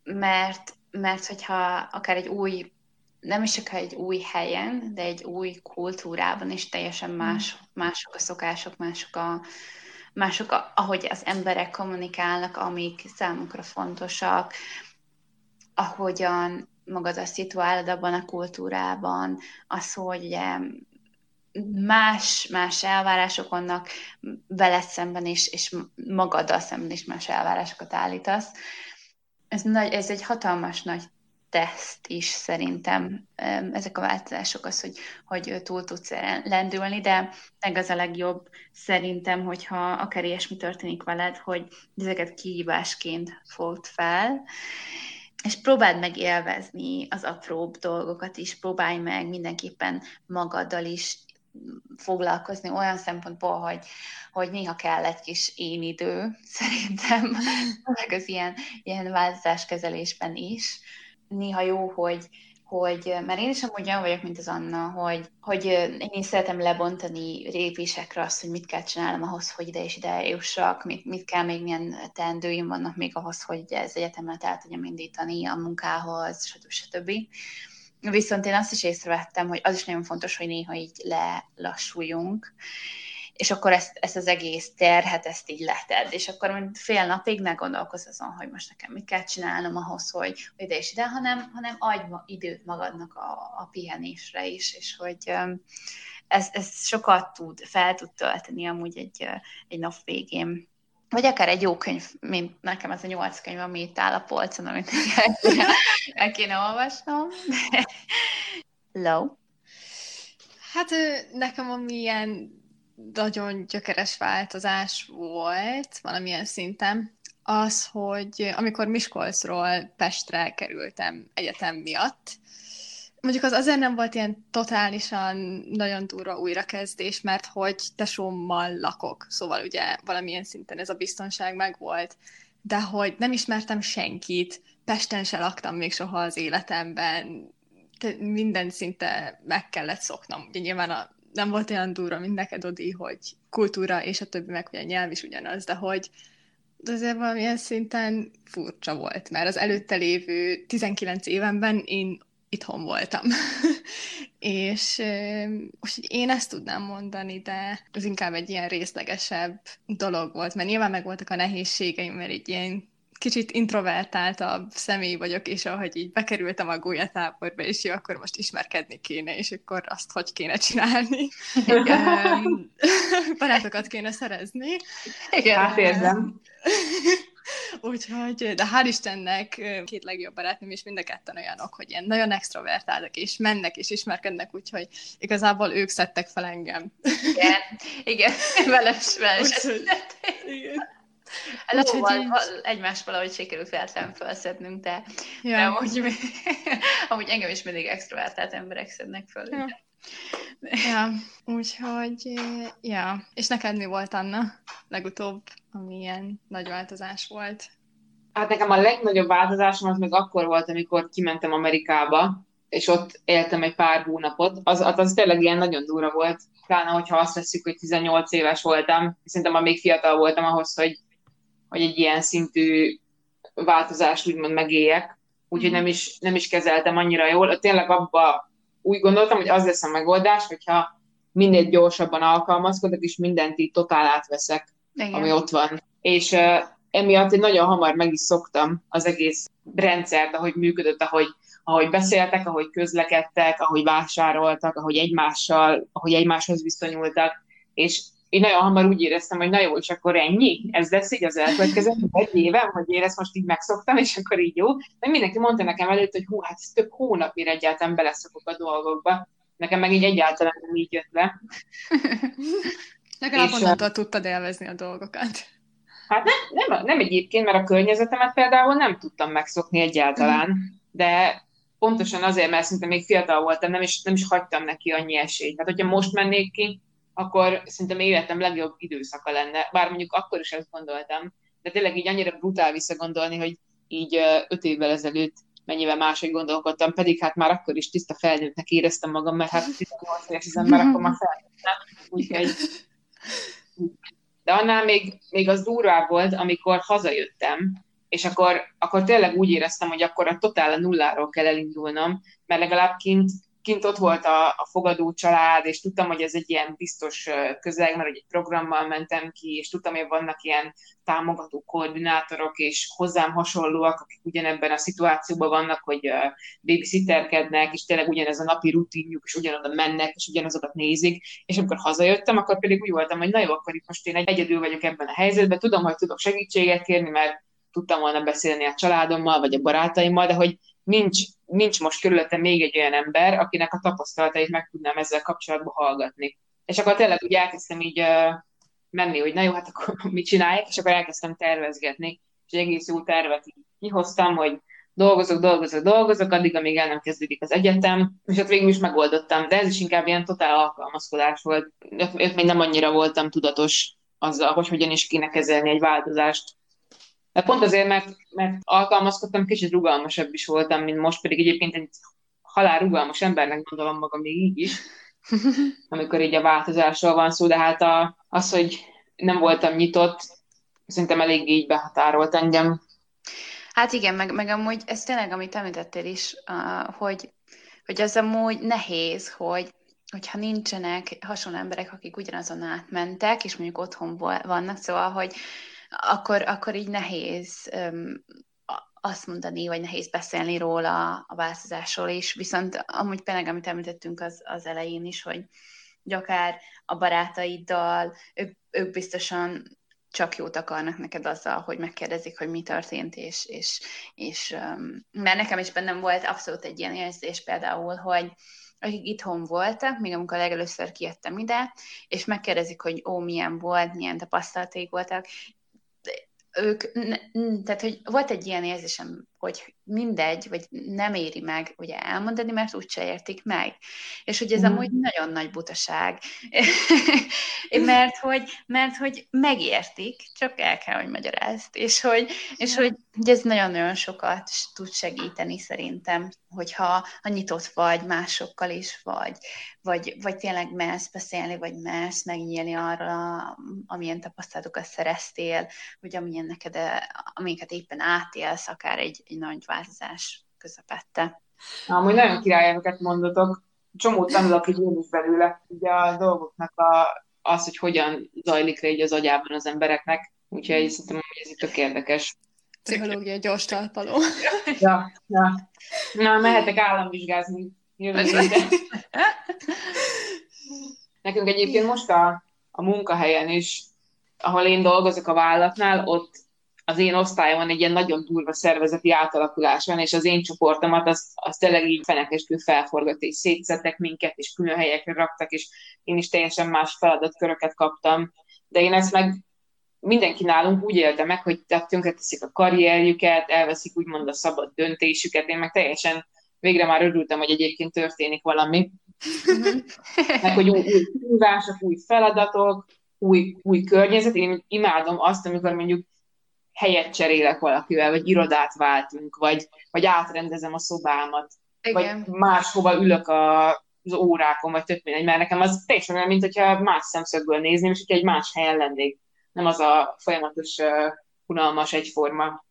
Speaker 2: mert, mert hogyha akár egy új, nem is csak egy új helyen, de egy új kultúrában is teljesen más, mm. mások a szokások, mások a, mások, ahogy az emberek kommunikálnak, amik számukra fontosak, ahogyan magad a szituálod abban a kultúrában, az, hogy ugye más, más elvárások vannak veled szemben és magaddal szemben is más elvárásokat állítasz. Ez, nagy, ez egy hatalmas nagy teszt is szerintem ezek a változások az, hogy, hogy túl tudsz lendülni, de meg az a legjobb szerintem, hogyha akár ilyesmi történik veled, hogy ezeket kihívásként fogd fel, és próbáld meg élvezni az apróbb dolgokat is, próbálj meg mindenképpen magaddal is foglalkozni olyan szempontból, hogy, hogy néha kell egy kis én idő, szerintem, meg az ilyen, ilyen változáskezelésben is. Néha jó, hogy, hogy, mert én is amúgy olyan vagyok, mint az Anna, hogy, hogy én is szeretem lebontani lépésekre azt, hogy mit kell csinálnom ahhoz, hogy ide és ide jussak, mit, mit kell még, milyen teendőim vannak még ahhoz, hogy ez egyetemet el tudjam indítani a munkához, stb. stb. Viszont én azt is észrevettem, hogy az is nagyon fontos, hogy néha így lelassuljunk, és akkor ezt, ezt az egész terhet, ezt így leted, és akkor mint fél napig ne gondolkozz azon, hogy most nekem mit kell csinálnom ahhoz, hogy ide és ide, hanem, hanem adj időt magadnak a, a pihenésre is, és hogy ez, ez sokat tud, fel tud tölteni amúgy egy, egy nap végén. Vagy akár egy jó könyv, mint nekem ez a nyolc könyv, ami itt áll a polcon, amit el kéne olvasnom. Low.
Speaker 1: Hát nekem ami ilyen nagyon gyökeres változás volt valamilyen szinten, az, hogy amikor Miskolcról Pestre kerültem egyetem miatt, mondjuk az azért nem volt ilyen totálisan nagyon durva újrakezdés, mert hogy tesómmal lakok, szóval ugye valamilyen szinten ez a biztonság megvolt, de hogy nem ismertem senkit, Pesten se laktam még soha az életemben, minden szinte meg kellett szoknom. Ugye nyilván a nem volt olyan durva, mint neked, Odi, hogy kultúra és a többi, meg a nyelv is ugyanaz, de hogy de azért valamilyen szinten furcsa volt, mert az előtte lévő 19 évenben én itthon voltam. és most én ezt tudnám mondani, de ez inkább egy ilyen részlegesebb dolog volt, mert nyilván meg voltak a nehézségeim, mert egy ilyen kicsit introvertáltabb személy vagyok, és ahogy így bekerültem a gólyatáborba, és jó, akkor most ismerkedni kéne, és akkor azt hogy kéne csinálni. Barátokat kéne szerezni.
Speaker 3: Igen, hát érzem.
Speaker 1: Úgyhogy, de hál' Istennek két legjobb barátnőm is mind a ketten olyanok, hogy ilyen nagyon extrovertáltak, és mennek, és ismerkednek, úgyhogy igazából ők szedtek fel engem.
Speaker 2: Igen, igen, veles, veles. igen. Lóval így... egymást valahogy sikerült véletlen felszednünk, de, ja. de amúgy, amúgy engem is mindig extrovertált emberek szednek föl. Ja.
Speaker 1: ja, úgyhogy, ja. És neked mi volt, Anna, legutóbb, ami ilyen nagy változás volt?
Speaker 3: Hát nekem a legnagyobb változásom az meg akkor volt, amikor kimentem Amerikába, és ott éltem egy pár hónapot. Az, az, az tényleg ilyen nagyon durva volt, pláne, hogyha azt veszük, hogy 18 éves voltam, szerintem már még fiatal voltam ahhoz, hogy hogy egy ilyen szintű változást úgymond megéljek, úgyhogy mhm. nem is, nem is kezeltem annyira jól. Tényleg abba úgy gondoltam, hogy az lesz a megoldás, hogyha minél gyorsabban alkalmazkodok, és mindent így totál átveszek, Igen. ami ott van. És uh, emiatt én nagyon hamar meg is szoktam az egész rendszert, ahogy működött, ahogy, ahogy beszéltek, ahogy közlekedtek, ahogy vásároltak, ahogy egymással, ahogy egymáshoz viszonyultak, és én nagyon hamar úgy éreztem, hogy na jó, és akkor ennyi, ez lesz így az elkövetkező egy éve, hogy én ezt most így megszoktam, és akkor így jó. De mindenki mondta nekem előtt, hogy hú, hát ez több hónap, mire egyáltalán beleszokok a dolgokba. Nekem meg így egyáltalán nem így jött le.
Speaker 1: Legalább onnantól tudtad élvezni a dolgokat.
Speaker 3: Hát nem, nem, nem egyébként, mert a környezetemet például nem tudtam megszokni egyáltalán, de pontosan azért, mert szinte még fiatal voltam, nem is, nem is hagytam neki annyi esélyt. Tehát, hogyha most mennék ki, akkor szerintem életem legjobb időszaka lenne. Bár mondjuk akkor is ezt gondoltam, de tényleg így annyira brutál visszagondolni, hogy így öt évvel ezelőtt mennyivel máshogy gondolkodtam, pedig hát már akkor is tiszta felnőttnek éreztem magam, mert hát 18 éves az ember akkor már felnőttem, úgyhogy de annál még, még az durvább volt, amikor hazajöttem, és akkor, akkor tényleg úgy éreztem, hogy akkor a totál a nulláról kell elindulnom, mert legalább kint kint ott volt a, a fogadó család, és tudtam, hogy ez egy ilyen biztos közeg, mert egy programmal mentem ki, és tudtam, hogy vannak ilyen támogató koordinátorok, és hozzám hasonlóak, akik ugyanebben a szituációban vannak, hogy uh, babysitterkednek, és tényleg ugyanez a napi rutinjuk, és ugyanoda mennek, és ugyanazokat nézik, és amikor hazajöttem, akkor pedig úgy voltam, hogy na jó, akkor itt most én egyedül vagyok ebben a helyzetben, tudom, hogy tudok segítséget kérni, mert tudtam volna beszélni a családommal, vagy a barátaimmal, de hogy nincs, nincs most körülöttem még egy olyan ember, akinek a tapasztalatait meg tudnám ezzel kapcsolatban hallgatni. És akkor tényleg úgy elkezdtem így uh, menni, hogy na jó, hát akkor mit csinálják, és akkor elkezdtem tervezgetni, és egy egész jó tervet így kihoztam, hogy dolgozok, dolgozok, dolgozok, addig, amíg el nem kezdődik az egyetem, és ott végül is megoldottam, de ez is inkább ilyen totál alkalmazkodás volt. Ott még nem annyira voltam tudatos azzal, hogy hogyan is kéne kezelni egy változást. De pont azért, mert, mert alkalmazkodtam, kicsit rugalmasabb is voltam, mint most, pedig egyébként egy halál rugalmas embernek gondolom magam még így is, amikor így a változásról van szó, de hát a, az, hogy nem voltam nyitott, szerintem elég így behatárolt engem.
Speaker 2: Hát igen, meg, meg amúgy ez tényleg, amit említettél is, uh, hogy, hogy az amúgy nehéz, hogy hogyha nincsenek hasonló emberek, akik ugyanazon átmentek, és mondjuk otthon vannak, szóval, hogy akkor, akkor így nehéz um, azt mondani, vagy nehéz beszélni róla a változásról is, viszont amúgy például, amit említettünk az, az elején is, hogy, hogy akár a barátaiddal, ők, ők biztosan csak jót akarnak neked azzal, hogy megkérdezik, hogy mi történt, és, és, és mert nekem is bennem volt abszolút egy ilyen érzés például, hogy akik itthon voltak, még amikor legelőször kijöttem ide, és megkérdezik, hogy ó, milyen volt, milyen tapasztalaték voltak, ők, tehát hogy volt egy ilyen érzésem, hogy mindegy, vagy nem éri meg ugye elmondani, mert úgyse értik meg. És hogy ez mm. amúgy nagyon nagy butaság. mert, hogy, mert hogy megértik, csak el kell, hogy magyarázt. És hogy, és hogy, hogy ez nagyon-nagyon sokat tud segíteni szerintem, hogyha ha nyitott vagy másokkal is, vagy, vagy, vagy tényleg mersz beszélni, vagy mersz megnyílni arra, amilyen tapasztalatokat szereztél, vagy amilyen neked, amiket éppen átélsz, akár egy, egy nagy változás közepette.
Speaker 3: Amúgy nagyon királyokat mondotok, csomót tanulok így én is belőle, ugye a dolgoknak a, az, hogy hogyan zajlik le így az agyában az embereknek, úgyhogy szerintem hogy ez itt tök érdekes.
Speaker 1: Pszichológia gyors talpaló.
Speaker 3: Ja, ja. Na, mehetek államvizsgázni jövő Nekünk egyébként most a, a munkahelyen is, ahol én dolgozok a vállalatnál, ott az én osztályomon egy ilyen nagyon durva szervezeti átalakulás van, és az én csoportomat az, az tényleg így fenekeskül felforgat, és szétszettek minket, és külön helyekre raktak, és én is teljesen más feladatköröket kaptam. De én ezt meg mindenki nálunk úgy élte meg, hogy tönkreteszik a karrierjüket, elveszik úgymond a szabad döntésüket, én meg teljesen végre már örültem, hogy egyébként történik valami. Mhm. meg hogy új, új kívások, új feladatok, új, új környezet. Én imádom azt, amikor mondjuk helyet cserélek valakivel, vagy irodát váltunk, vagy, vagy átrendezem a szobámat, Igen. vagy máshova ülök a, az órákon, vagy tök mindegy, mert nekem az teljesen olyan, mint hogyha más szemszögből nézném, és hogyha egy más helyen lennék. Nem az a folyamatos, uh, unalmas, egyforma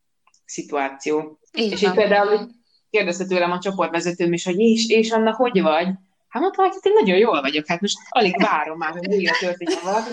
Speaker 3: szituáció. Így és így például kérdezte tőlem a csoportvezetőm is, hogy és, és Anna, hogy vagy? Hát mondtam, hogy hát én nagyon jól vagyok, hát most alig várom már, hogy végre történjen valami,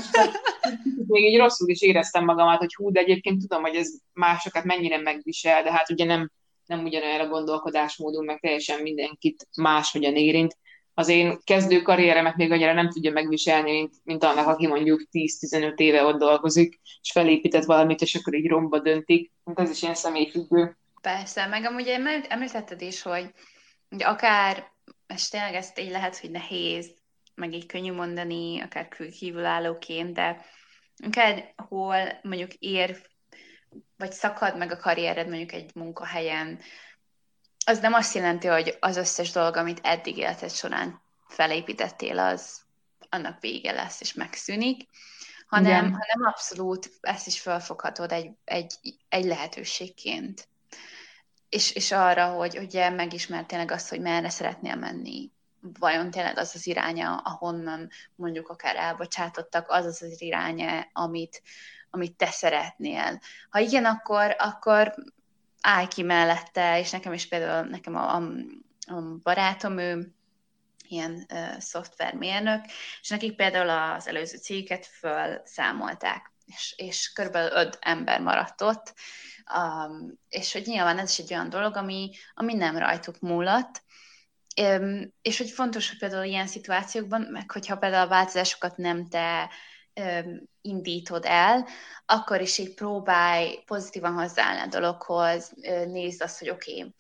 Speaker 3: még így rosszul is éreztem magamat, hogy hú, de egyébként tudom, hogy ez másokat mennyire megvisel, de hát ugye nem, nem ugyanolyan a gondolkodásmódunk, meg teljesen mindenkit máshogyan érint. Az én kezdő karrieremet még annyira nem tudja megviselni, mint, mint annak, aki mondjuk 10-15 éve ott dolgozik, és felépített valamit, és akkor így romba döntik. Hát ez is ilyen személyfüggő.
Speaker 2: Persze, meg amúgy említetted is, hogy, hogy akár és tényleg ezt így lehet, hogy nehéz, meg így könnyű mondani, akár kívülállóként, de akár hol mondjuk ér, vagy szakad meg a karriered mondjuk egy munkahelyen, az nem azt jelenti, hogy az összes dolog, amit eddig életed során felépítettél, az annak vége lesz és megszűnik, hanem, hanem abszolút ezt is felfoghatod egy, egy, egy lehetőségként és, és arra, hogy ugye megismert tényleg azt, hogy merre szeretnél menni, vajon tényleg az az iránya, ahonnan mondjuk akár elbocsátottak, az az az iránya, amit, amit te szeretnél. Ha igen, akkor, akkor állj ki mellette, és nekem is például, nekem a, a, a barátom, ő ilyen uh, szoftvermérnök, és nekik például az előző céget felszámolták, és, és körülbelül öt ember maradt ott, Um, és hogy nyilván ez is egy olyan dolog, ami, ami nem rajtuk múlott, um, és hogy fontos, hogy például ilyen szituációkban, meg hogyha például a változásokat nem te um, indítod el, akkor is így próbálj pozitívan hozzáállni a dologhoz, nézd azt, hogy oké, okay,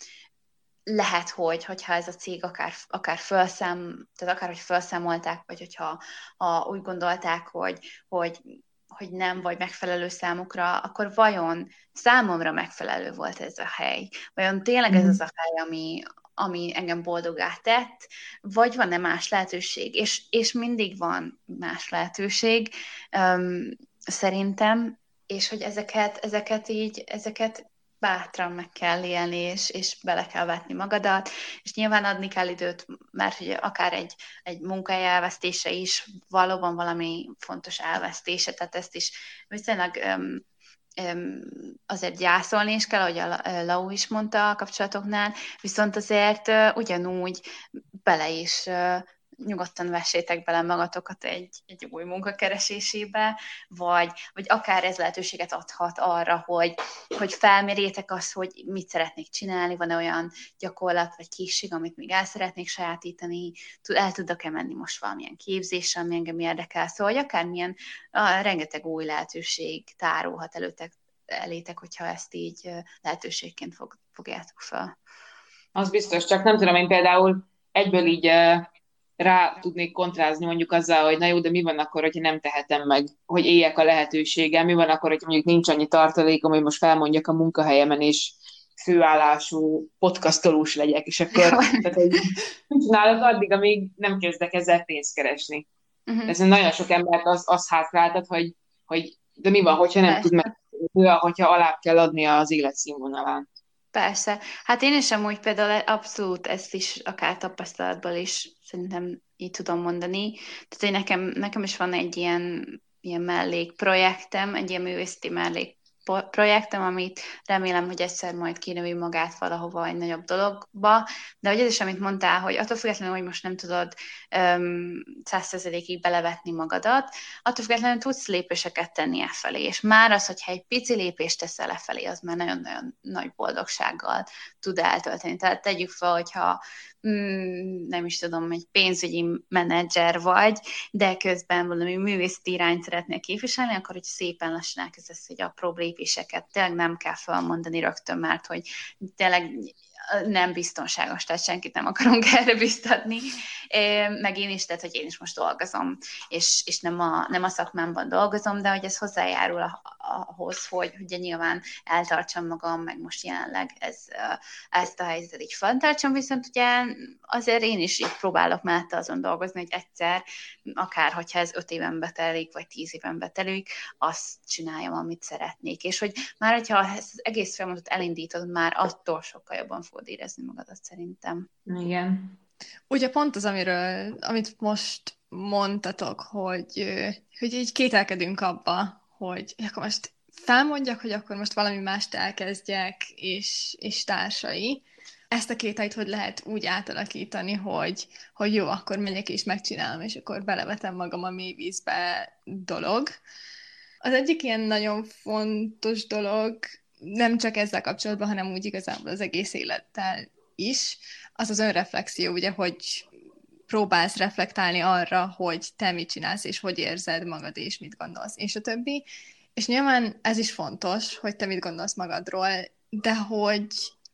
Speaker 2: lehet, hogy, hogyha ez a cég akár, akár felszám, tehát akár, hogy felszámolták, vagy hogyha ha úgy gondolták, hogy, hogy hogy nem vagy megfelelő számukra, akkor vajon számomra megfelelő volt ez a hely? Vajon tényleg ez mhm. az a hely, ami, ami engem boldogá tett, vagy van-e más lehetőség? És, és mindig van más lehetőség, um, szerintem, és hogy ezeket, ezeket így, ezeket bátran meg kell élni, és, és bele kell vetni magadat, és nyilván adni kell időt, mert hogy akár egy, egy munkai elvesztése is valóban valami fontos elvesztése, tehát ezt is viszonylag um, um, azért gyászolni is kell, ahogy a Lau is mondta a kapcsolatoknál, viszont azért ugyanúgy bele is nyugodtan vessétek bele magatokat egy, egy új munkakeresésébe, vagy, vagy akár ez lehetőséget adhat arra, hogy, hogy felmérjétek azt, hogy mit szeretnék csinálni, van-e olyan gyakorlat vagy készség, amit még el szeretnék sajátítani, el tudok-e menni most valamilyen képzésre, ami engem érdekel, szóval hogy akármilyen a, rengeteg új lehetőség tárulhat előtek, elétek, hogyha ezt így lehetőségként fog, fogjátok fel.
Speaker 3: Az biztos, csak nem tudom, én például egyből így rá tudnék kontrázni mondjuk azzal, hogy na jó, de mi van akkor, hogyha nem tehetem meg, hogy éljek a lehetőséggel, mi van akkor, hogy mondjuk nincs annyi tartalékom, hogy most felmondjak a munkahelyemen, és főállású podcastolós legyek, és akkor tehát, hogy csinálok addig, amíg nem kezdek ezzel pénzt keresni. Uh-huh. Ez nagyon sok embert az, az hátráltat, hogy, hogy de mi van, hogyha nem Persze. tud meg, hogyha alá kell adni az életszínvonalán.
Speaker 2: Persze. Hát én is amúgy például abszolút ezt is akár tapasztalatból is szerintem így tudom mondani. Tehát, hogy nekem, nekem is van egy ilyen, ilyen mellékprojektem, egy ilyen művészeti mellék projektem, amit remélem, hogy egyszer majd kinövi magát valahova egy nagyobb dologba, de hogy ez is, amit mondtál, hogy attól függetlenül, hogy most nem tudod százszerzelékig um, belevetni magadat, attól függetlenül tudsz lépéseket tenni e felé, és már az, hogyha egy pici lépést teszel lefelé, az már nagyon-nagyon nagy boldogsággal tud eltölteni. Tehát tegyük fel, hogyha mm, nem is tudom, egy pénzügyi menedzser vagy, de közben valami művészeti irányt szeretnél képviselni, akkor hogy szépen lassan elkezdesz, hogy apró lépéseket tényleg nem kell felmondani rögtön, mert hogy tényleg nem biztonságos, tehát senkit nem akarunk erre biztatni. Meg én is, tehát, hogy én is most dolgozom, és, és nem, a, nem a szakmámban dolgozom, de hogy ez hozzájárul a, ahhoz, hogy ugye nyilván eltartsam magam, meg most jelenleg ez, ezt a helyzetet így fenntartsam, viszont ugye azért én is így próbálok mellette azon dolgozni, hogy egyszer, akár hogyha ez öt éven betelik, vagy tíz éven betelik, azt csináljam, amit szeretnék. És hogy már, hogyha ezt az egész folyamatot elindítod, már attól sokkal jobban fogod érezni magadat szerintem.
Speaker 3: Igen.
Speaker 1: Ugye pont az, amiről, amit most mondtatok, hogy, hogy így kételkedünk abba, hogy akkor most felmondjak, hogy akkor most valami mást elkezdjek, és, és társai. Ezt a kételyt hogy lehet úgy átalakítani, hogy, hogy jó, akkor megyek és megcsinálom, és akkor belevetem magam a mély vízbe dolog. Az egyik ilyen nagyon fontos dolog, nem csak ezzel kapcsolatban, hanem úgy igazából az egész élettel is, az az önreflexió, ugye, hogy próbálsz reflektálni arra, hogy te mit csinálsz, és hogy érzed magad, és mit gondolsz, és a többi. És nyilván ez is fontos, hogy te mit gondolsz magadról, de hogy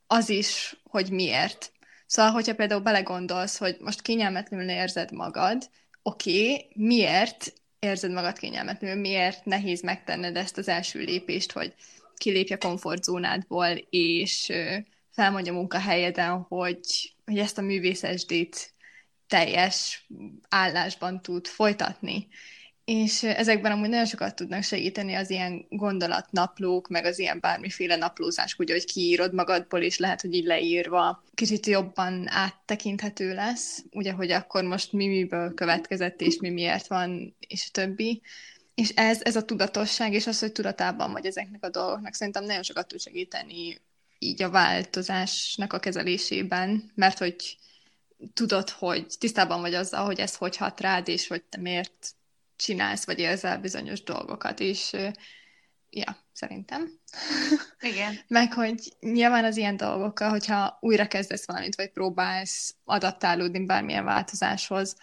Speaker 1: az is, hogy miért. Szóval, hogyha például belegondolsz, hogy most kényelmetlenül érzed magad, oké, okay, miért érzed magad kényelmetlenül, miért nehéz megtenned ezt az első lépést, hogy kilépj a komfortzónádból, és felmondja a munkahelyeden, hogy, hogy ezt a művészesdét teljes állásban tud folytatni. És ezekben amúgy nagyon sokat tudnak segíteni az ilyen gondolatnaplók, meg az ilyen bármiféle naplózás, ugye, hogy kiírod magadból, és lehet, hogy így leírva kicsit jobban áttekinthető lesz, ugye, hogy akkor most mi miből következett, és mi miért van, és többi. És ez, ez a tudatosság, és az, hogy tudatában vagy ezeknek a dolgoknak, szerintem nagyon sokat tud segíteni így a változásnak a kezelésében, mert hogy tudod, hogy tisztában vagy azzal, hogy ez hogy hat rád, és hogy te miért csinálsz, vagy érzel bizonyos dolgokat, és ja, szerintem.
Speaker 2: Igen.
Speaker 1: Meg, hogy nyilván az ilyen dolgokkal, hogyha újra kezdesz valamit, vagy próbálsz adaptálódni bármilyen változáshoz,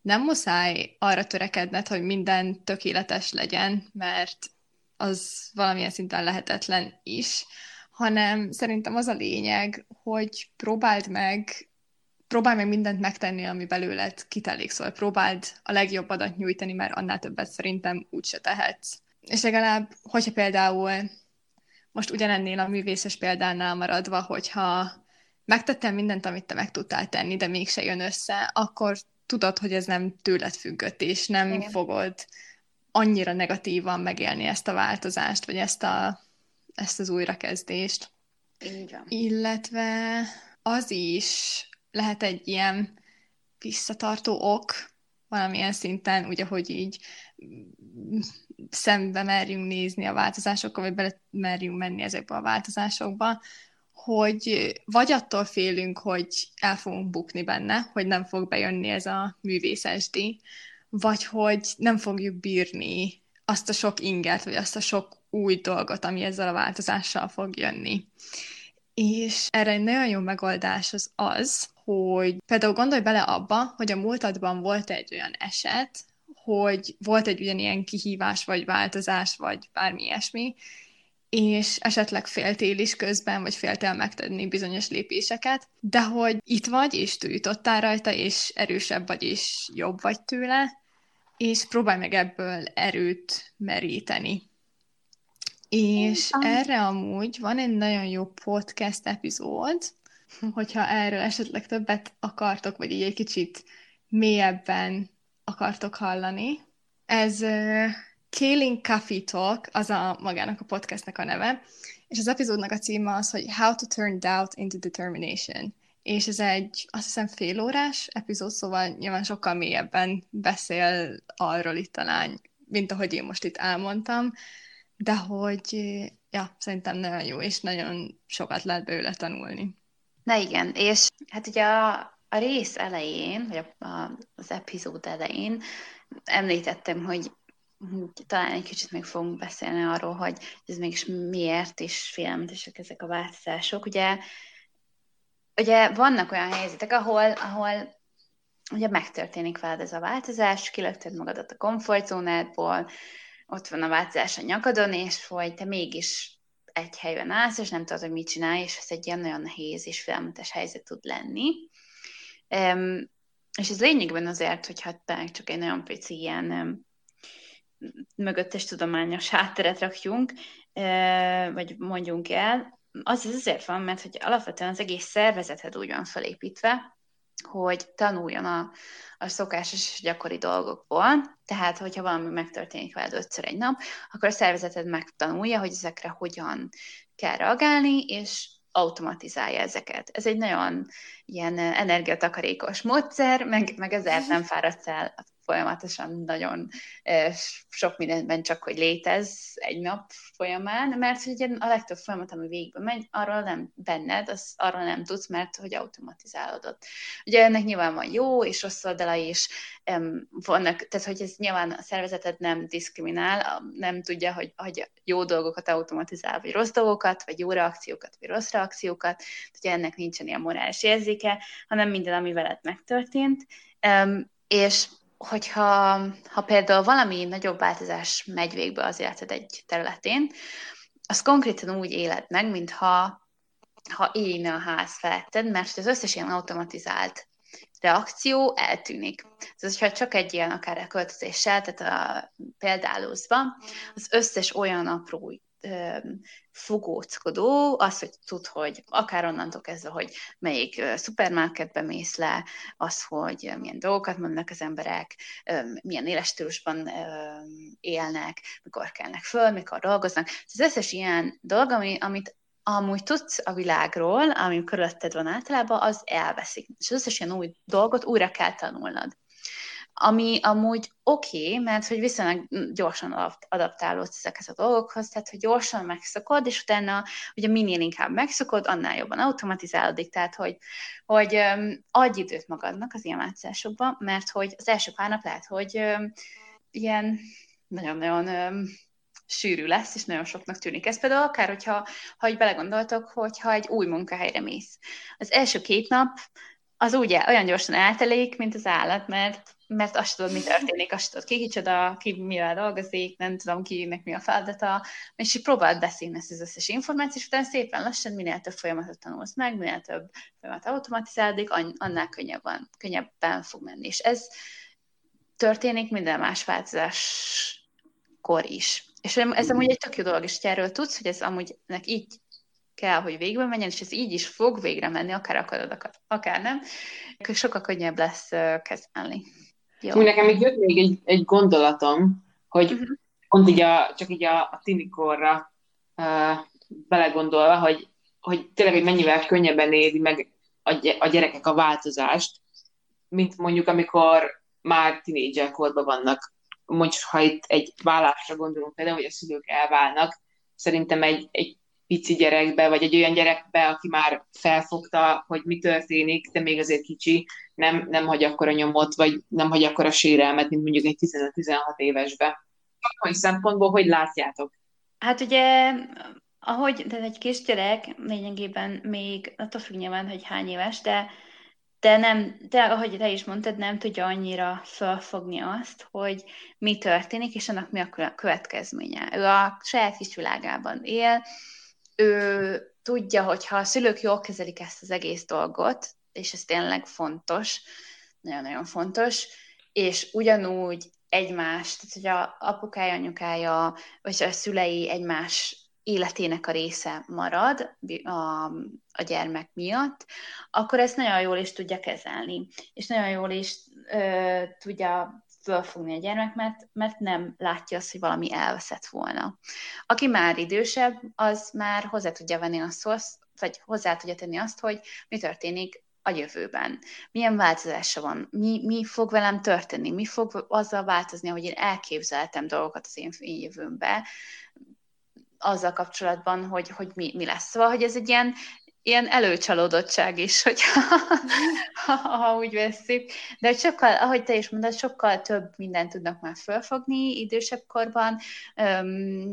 Speaker 1: nem muszáj arra törekedned, hogy minden tökéletes legyen, mert az valamilyen szinten lehetetlen is, hanem szerintem az a lényeg, hogy próbáld meg próbálj meg mindent megtenni, ami belőled kitelik, szóval próbáld a legjobb adat nyújtani, mert annál többet szerintem úgyse tehetsz. És legalább, hogyha például most ugyanennél a művészes példánál maradva, hogyha megtettem mindent, amit te meg tudtál tenni, de mégse jön össze, akkor tudod, hogy ez nem tőled függött, és nem Igen. fogod annyira negatívan megélni ezt a változást, vagy ezt, a, ezt az újrakezdést.
Speaker 2: Így van.
Speaker 1: Illetve az is lehet egy ilyen visszatartó ok, valamilyen szinten, ugye, hogy így szembe merjünk nézni a változásokkal, vagy bele merjünk menni ezekbe a változásokba, hogy vagy attól félünk, hogy el fogunk bukni benne, hogy nem fog bejönni ez a művészesdi, vagy hogy nem fogjuk bírni azt a sok inget, vagy azt a sok új dolgot, ami ezzel a változással fog jönni. És erre egy nagyon jó megoldás az az, hogy például gondolj bele abba, hogy a múltadban volt egy olyan eset, hogy volt egy ugyanilyen kihívás, vagy változás, vagy bármi ilyesmi, és esetleg féltél is közben, vagy féltél megtenni bizonyos lépéseket, de hogy itt vagy, és túljutottál rajta, és erősebb vagy, és jobb vagy tőle, és próbálj meg ebből erőt meríteni. És erre amúgy van egy nagyon jó podcast epizód, hogyha erről esetleg többet akartok, vagy így egy kicsit mélyebben akartok hallani. Ez Kaling Coffee Talk, az a magának a podcastnek a neve, és az epizódnak a címe az, hogy How to Turn Doubt into Determination. És ez egy, azt hiszem, félórás epizód, szóval nyilván sokkal mélyebben beszél arról itt talán, mint ahogy én most itt elmondtam, de hogy ja, szerintem nagyon jó, és nagyon sokat lehet belőle tanulni.
Speaker 2: Na igen, és hát ugye a, a rész elején, vagy a, a, az epizód elején említettem, hogy talán egy kicsit még fogunk beszélni arról, hogy ez mégis miért is félelmetesek ezek a változások. Ugye, ugye vannak olyan helyzetek, ahol, ahol ugye megtörténik veled ez a változás, kilökted magadat a komfortzónádból, ott van a változás a nyakadon, és hogy te mégis egy helyben állsz, és nem tudod, hogy mit csinálj, és ez egy ilyen nagyon nehéz és félelmetes helyzet tud lenni. Um, és ez lényegben azért, hogyha csak egy nagyon pici ilyen um, mögöttes tudományos hátteret rakjunk, uh, vagy mondjunk el, az azért van, mert hogy alapvetően az egész szervezeted úgy van felépítve, hogy tanuljon a, a szokásos és gyakori dolgokból. Tehát, hogyha valami megtörténik veled ötször egy nap, akkor a szervezeted megtanulja, hogy ezekre hogyan kell reagálni, és automatizálja ezeket. Ez egy nagyon ilyen energiatakarékos módszer, meg, meg ezért nem fáradsz el folyamatosan nagyon sok mindenben csak, hogy létez egy nap folyamán, mert ugye a legtöbb folyamat, ami végbe megy, arról nem benned, az arról nem tudsz, mert hogy automatizálódott. Ugye ennek nyilván van jó és rossz oldala is, vannak, tehát hogy ez nyilván a szervezeted nem diszkriminál, nem tudja, hogy, hogy jó dolgokat automatizál, vagy rossz dolgokat, vagy jó reakciókat, vagy rossz reakciókat, ugye ennek nincsen ilyen morális érzéke, hanem minden, ami veled megtörtént, és hogyha ha például valami nagyobb változás megy végbe az életed egy területén, az konkrétan úgy éled meg, mintha ha éjne a ház feletted, mert az összes ilyen automatizált reakció eltűnik. Tehát, hogyha csak egy ilyen akár a költözéssel, tehát a példálózva, az összes olyan apró fogóckodó, az, hogy tud, hogy akár onnantól kezdve, hogy melyik szupermarketbe mész le, az, hogy milyen dolgokat mondanak az emberek, milyen éles stílusban élnek, mikor kelnek föl, mikor dolgoznak. Az összes ilyen dolog, ami, amit amúgy tudsz a világról, ami körülötted van általában, az elveszik. És az összes ilyen új dolgot újra kell tanulnod ami amúgy oké, okay, mert hogy viszonylag gyorsan adaptálódsz ezekhez a dolgokhoz, tehát hogy gyorsan megszokod, és utána ugye minél inkább megszokod, annál jobban automatizálódik, tehát hogy, hogy adj időt magadnak az ilyen változásokban, mert hogy az első pár nap lehet, hogy ilyen nagyon-nagyon sűrű lesz, és nagyon soknak tűnik. Ez például akár, hogyha ha így belegondoltok, hogyha egy új munkahelyre mész. Az első két nap az ugye olyan gyorsan eltelik, mint az állat, mert mert azt tudod, mi történik, azt tudod, ki kicsoda, ki mivel dolgozik, nem tudom, kinek mi a feladata, és így próbáld beszélni ezt az összes információt, és utána szépen lassan minél több folyamatot tanulsz meg, minél több folyamat automatizálódik, annál könnyebben, könnyebben fog menni. És ez történik minden más változáskor is. És ez amúgy egy tök jó dolog, és erről tudsz, hogy ez amúgy így kell, hogy végbe menjen, és ez így is fog végre menni, akár akarod, akár nem, akkor sokkal könnyebb lesz kezelni.
Speaker 3: Jó. Nekem még jött még egy, egy gondolatom, hogy uh-huh. pont így a, csak így a, a tinikorra uh, belegondolva, hogy, hogy tényleg, hogy mennyivel könnyebben éri meg a, a gyerekek a változást, mint mondjuk, amikor már tinédzser korban vannak. Mondjuk, ha itt egy vállásra gondolunk például, hogy a szülők elválnak, szerintem egy, egy pici gyerekbe, vagy egy olyan gyerekbe, aki már felfogta, hogy mi történik, de még azért kicsi, nem, nem hagy akkor a nyomot, vagy nem hagy akkor a sérelmet, mint mondjuk egy 15-16 évesbe. Hogy szempontból hogy látjátok?
Speaker 2: Hát ugye, ahogy, de egy kisgyerek lényegében még, attól függ nyilván, hogy hány éves, de de nem, de ahogy te is mondtad, nem tudja annyira felfogni azt, hogy mi történik, és annak mi a következménye. Ő a saját kis világában él, ő tudja, hogy ha a szülők jól kezelik ezt az egész dolgot, és ez tényleg fontos, nagyon-nagyon fontos, és ugyanúgy egymást, tehát hogy a apukája, anyukája, vagy a szülei egymás életének a része marad a, a gyermek miatt, akkor ezt nagyon jól is tudja kezelni, és nagyon jól is ö, tudja fölfogni a gyermek, mert, mert nem látja azt, hogy valami elveszett volna. Aki már idősebb, az már hozzá tudja venni azt, vagy hozzá tudja tenni azt, hogy mi történik a jövőben. Milyen változása van? Mi, mi fog velem történni? Mi fog azzal változni, hogy én elképzeltem dolgokat az én, én jövőmbe, azzal kapcsolatban, hogy, hogy mi, mi lesz. Szóval, hogy ez egy ilyen ilyen előcsalódottság is, hogy ha, ha úgy veszik. De sokkal, ahogy te is mondod, sokkal több mindent tudnak már fölfogni idősebb korban,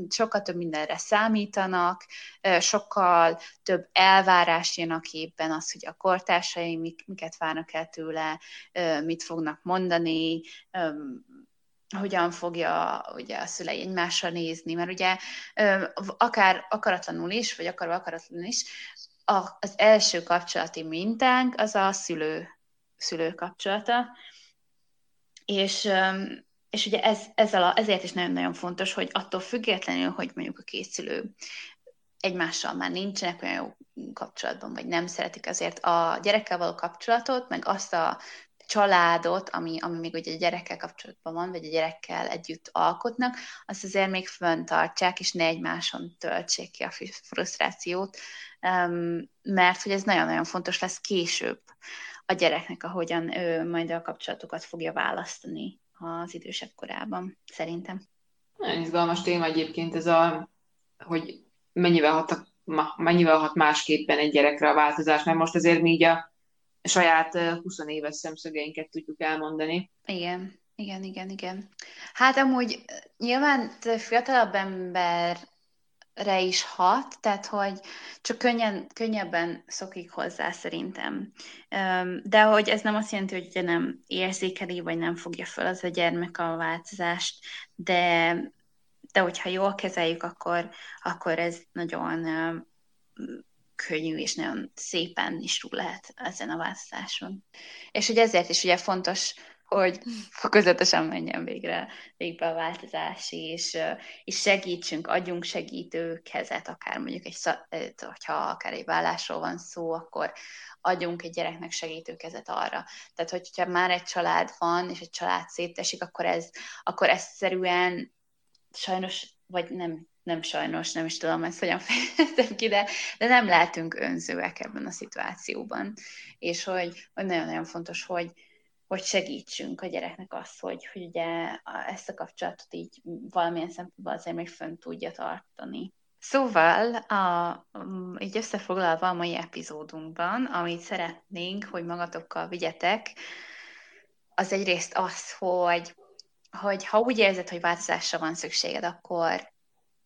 Speaker 2: sokkal több mindenre számítanak, sokkal több elvárás jön a képben, az, hogy a kortársai mik, miket várnak el tőle, mit fognak mondani, hogyan fogja ugye a szülei egymásra nézni, mert ugye akár akaratlanul is, vagy akarva akaratlanul is, a, az első kapcsolati mintánk az a szülő, szülő kapcsolata, és, és ugye ez, ez a, ezért is nagyon-nagyon fontos, hogy attól függetlenül, hogy mondjuk a két szülő egymással már nincsenek olyan jó kapcsolatban, vagy nem szeretik azért a gyerekkel való kapcsolatot, meg azt a családot, ami, ami még ugye a gyerekkel kapcsolatban van, vagy a gyerekkel együtt alkotnak, azt azért még föntartsák, és ne egymáson töltsék ki a frusztrációt, mert hogy ez nagyon-nagyon fontos lesz később a gyereknek, ahogyan ő majd a kapcsolatokat fogja választani az idősebb korában, szerintem.
Speaker 3: Nagyon izgalmas téma egyébként ez a, hogy mennyivel hat, mennyivel hat másképpen egy gyerekre a változás, mert most azért mi így a saját 20 éves szemszögeinket tudjuk elmondani.
Speaker 2: Igen, igen, igen, igen. Hát amúgy nyilván fiatalabb emberre is hat, tehát hogy csak könnyen, könnyebben szokik hozzá szerintem. De hogy ez nem azt jelenti, hogy ugye nem érzékeli, vagy nem fogja fel az a gyermek a változást, de, de hogyha jól kezeljük, akkor, akkor ez nagyon könnyű és nagyon szépen is túl lehet ezen a választáson. És hogy ezért is ugye fontos, hogy fokozatosan menjen végre, végbe a változás, és, és segítsünk, adjunk segítő kezet, akár mondjuk egy, hogyha akár egy vállásról van szó, akkor adjunk egy gyereknek segítő kezet arra. Tehát, hogyha már egy család van, és egy család szétesik, akkor ez, akkor ez szerűen sajnos, vagy nem nem sajnos, nem is tudom ezt hogyan fejeztem ki, de, de nem lehetünk önzőek ebben a szituációban. És hogy, hogy nagyon-nagyon fontos, hogy, hogy segítsünk a gyereknek azt, hogy, hogy ugye ezt a kapcsolatot így valamilyen szempontból azért még fönn tudja tartani. Szóval, a, így összefoglalva a mai epizódunkban, amit szeretnénk, hogy magatokkal vigyetek, az egyrészt az, hogy, hogy ha úgy érzed, hogy változásra van szükséged, akkor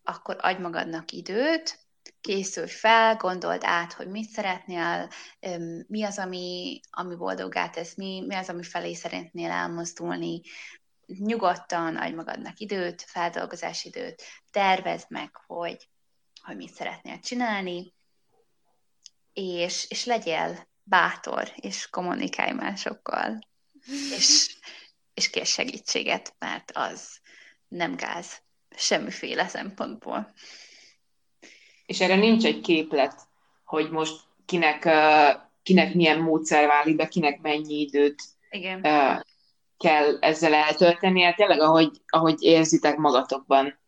Speaker 2: akkor adj magadnak időt, készülj fel, gondold át, hogy mit szeretnél, mi az, ami, ami boldogát tesz, mi, mi az, ami felé szeretnél elmozdulni, nyugodtan adj magadnak időt, feldolgozási időt, tervezd meg, hogy, hogy mit szeretnél csinálni, és, és legyél bátor, és kommunikálj másokkal, és, és kér segítséget, mert az nem gáz semmiféle szempontból.
Speaker 3: És erre nincs egy képlet, hogy most kinek, kinek milyen módszer válik be, kinek mennyi időt
Speaker 2: Igen.
Speaker 3: kell ezzel eltölteni. Hát tényleg, ahogy, ahogy érzitek magatokban.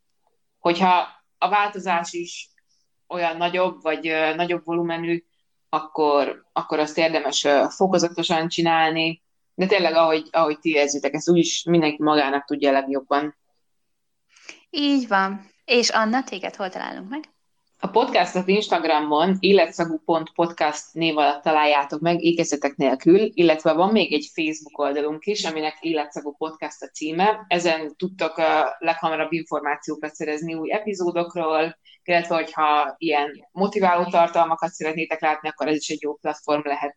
Speaker 3: Hogyha a változás is olyan nagyobb, vagy nagyobb volumenű, akkor, akkor azt érdemes fokozatosan csinálni, de tényleg, ahogy, ahogy ti érzitek, ezt úgyis mindenki magának tudja legjobban.
Speaker 2: Így van. És Anna, téged hol találunk meg?
Speaker 3: A podcastot Instagramon életszagú.podcast név alatt találjátok meg, ékezetek nélkül, illetve van még egy Facebook oldalunk is, aminek Életszagú Podcast a címe. Ezen tudtok a leghamarabb információkat szerezni új epizódokról, illetve hogyha ilyen motiváló tartalmakat szeretnétek látni, akkor ez is egy jó platform lehet.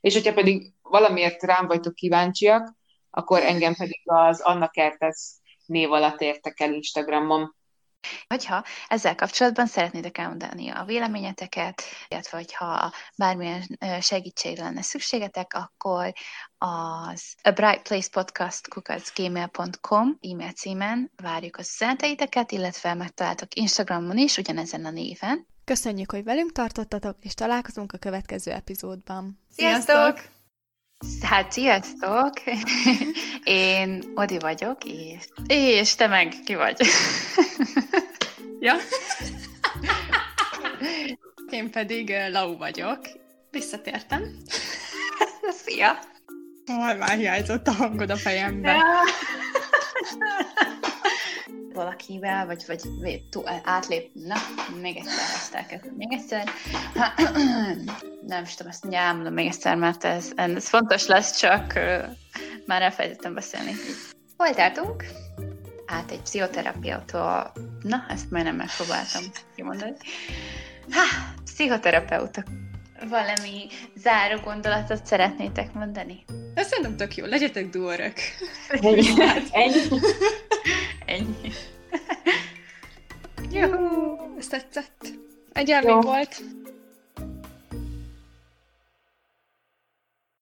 Speaker 3: És hogyha pedig valamiért rám vagytok kíváncsiak, akkor engem pedig az Anna Kertesz név alatt értek el Instagramon.
Speaker 2: Hogyha ezzel kapcsolatban szeretnétek elmondani a véleményeteket, illetve hogyha bármilyen segítségre lenne szükségetek, akkor az a bright place podcast kukacgmail.com e-mail címen várjuk a üzeneteiteket, illetve megtaláltok Instagramon is ugyanezen a néven.
Speaker 1: Köszönjük, hogy velünk tartottatok, és találkozunk a következő epizódban.
Speaker 2: Sziasztok! Hát, sziasztok! Én Odi vagyok, és... És te meg ki vagy?
Speaker 1: ja? Én pedig Lau vagyok. Visszatértem.
Speaker 2: Szia!
Speaker 1: Már hiányzott a hangod a fejembe. Ja
Speaker 2: valakivel, vagy, vagy, vagy átlép, na, még egyszer ezt elkezdem, még egyszer. Nem is tudom, ezt nyámlom még egyszer, mert ez, ez fontos lesz, csak már elfelejtettem beszélni. Hol tartunk? Át egy pszichoterapeuta, na, ezt majdnem megpróbáltam kimondani. Ha, pszichoterapeuta valami záró gondolatot szeretnétek mondani?
Speaker 1: Ezt szerintem tök jó, legyetek duorök.
Speaker 3: Ennyi. Ennyi.
Speaker 2: Ennyi.
Speaker 1: Jó, ezt tetszett. Egy volt.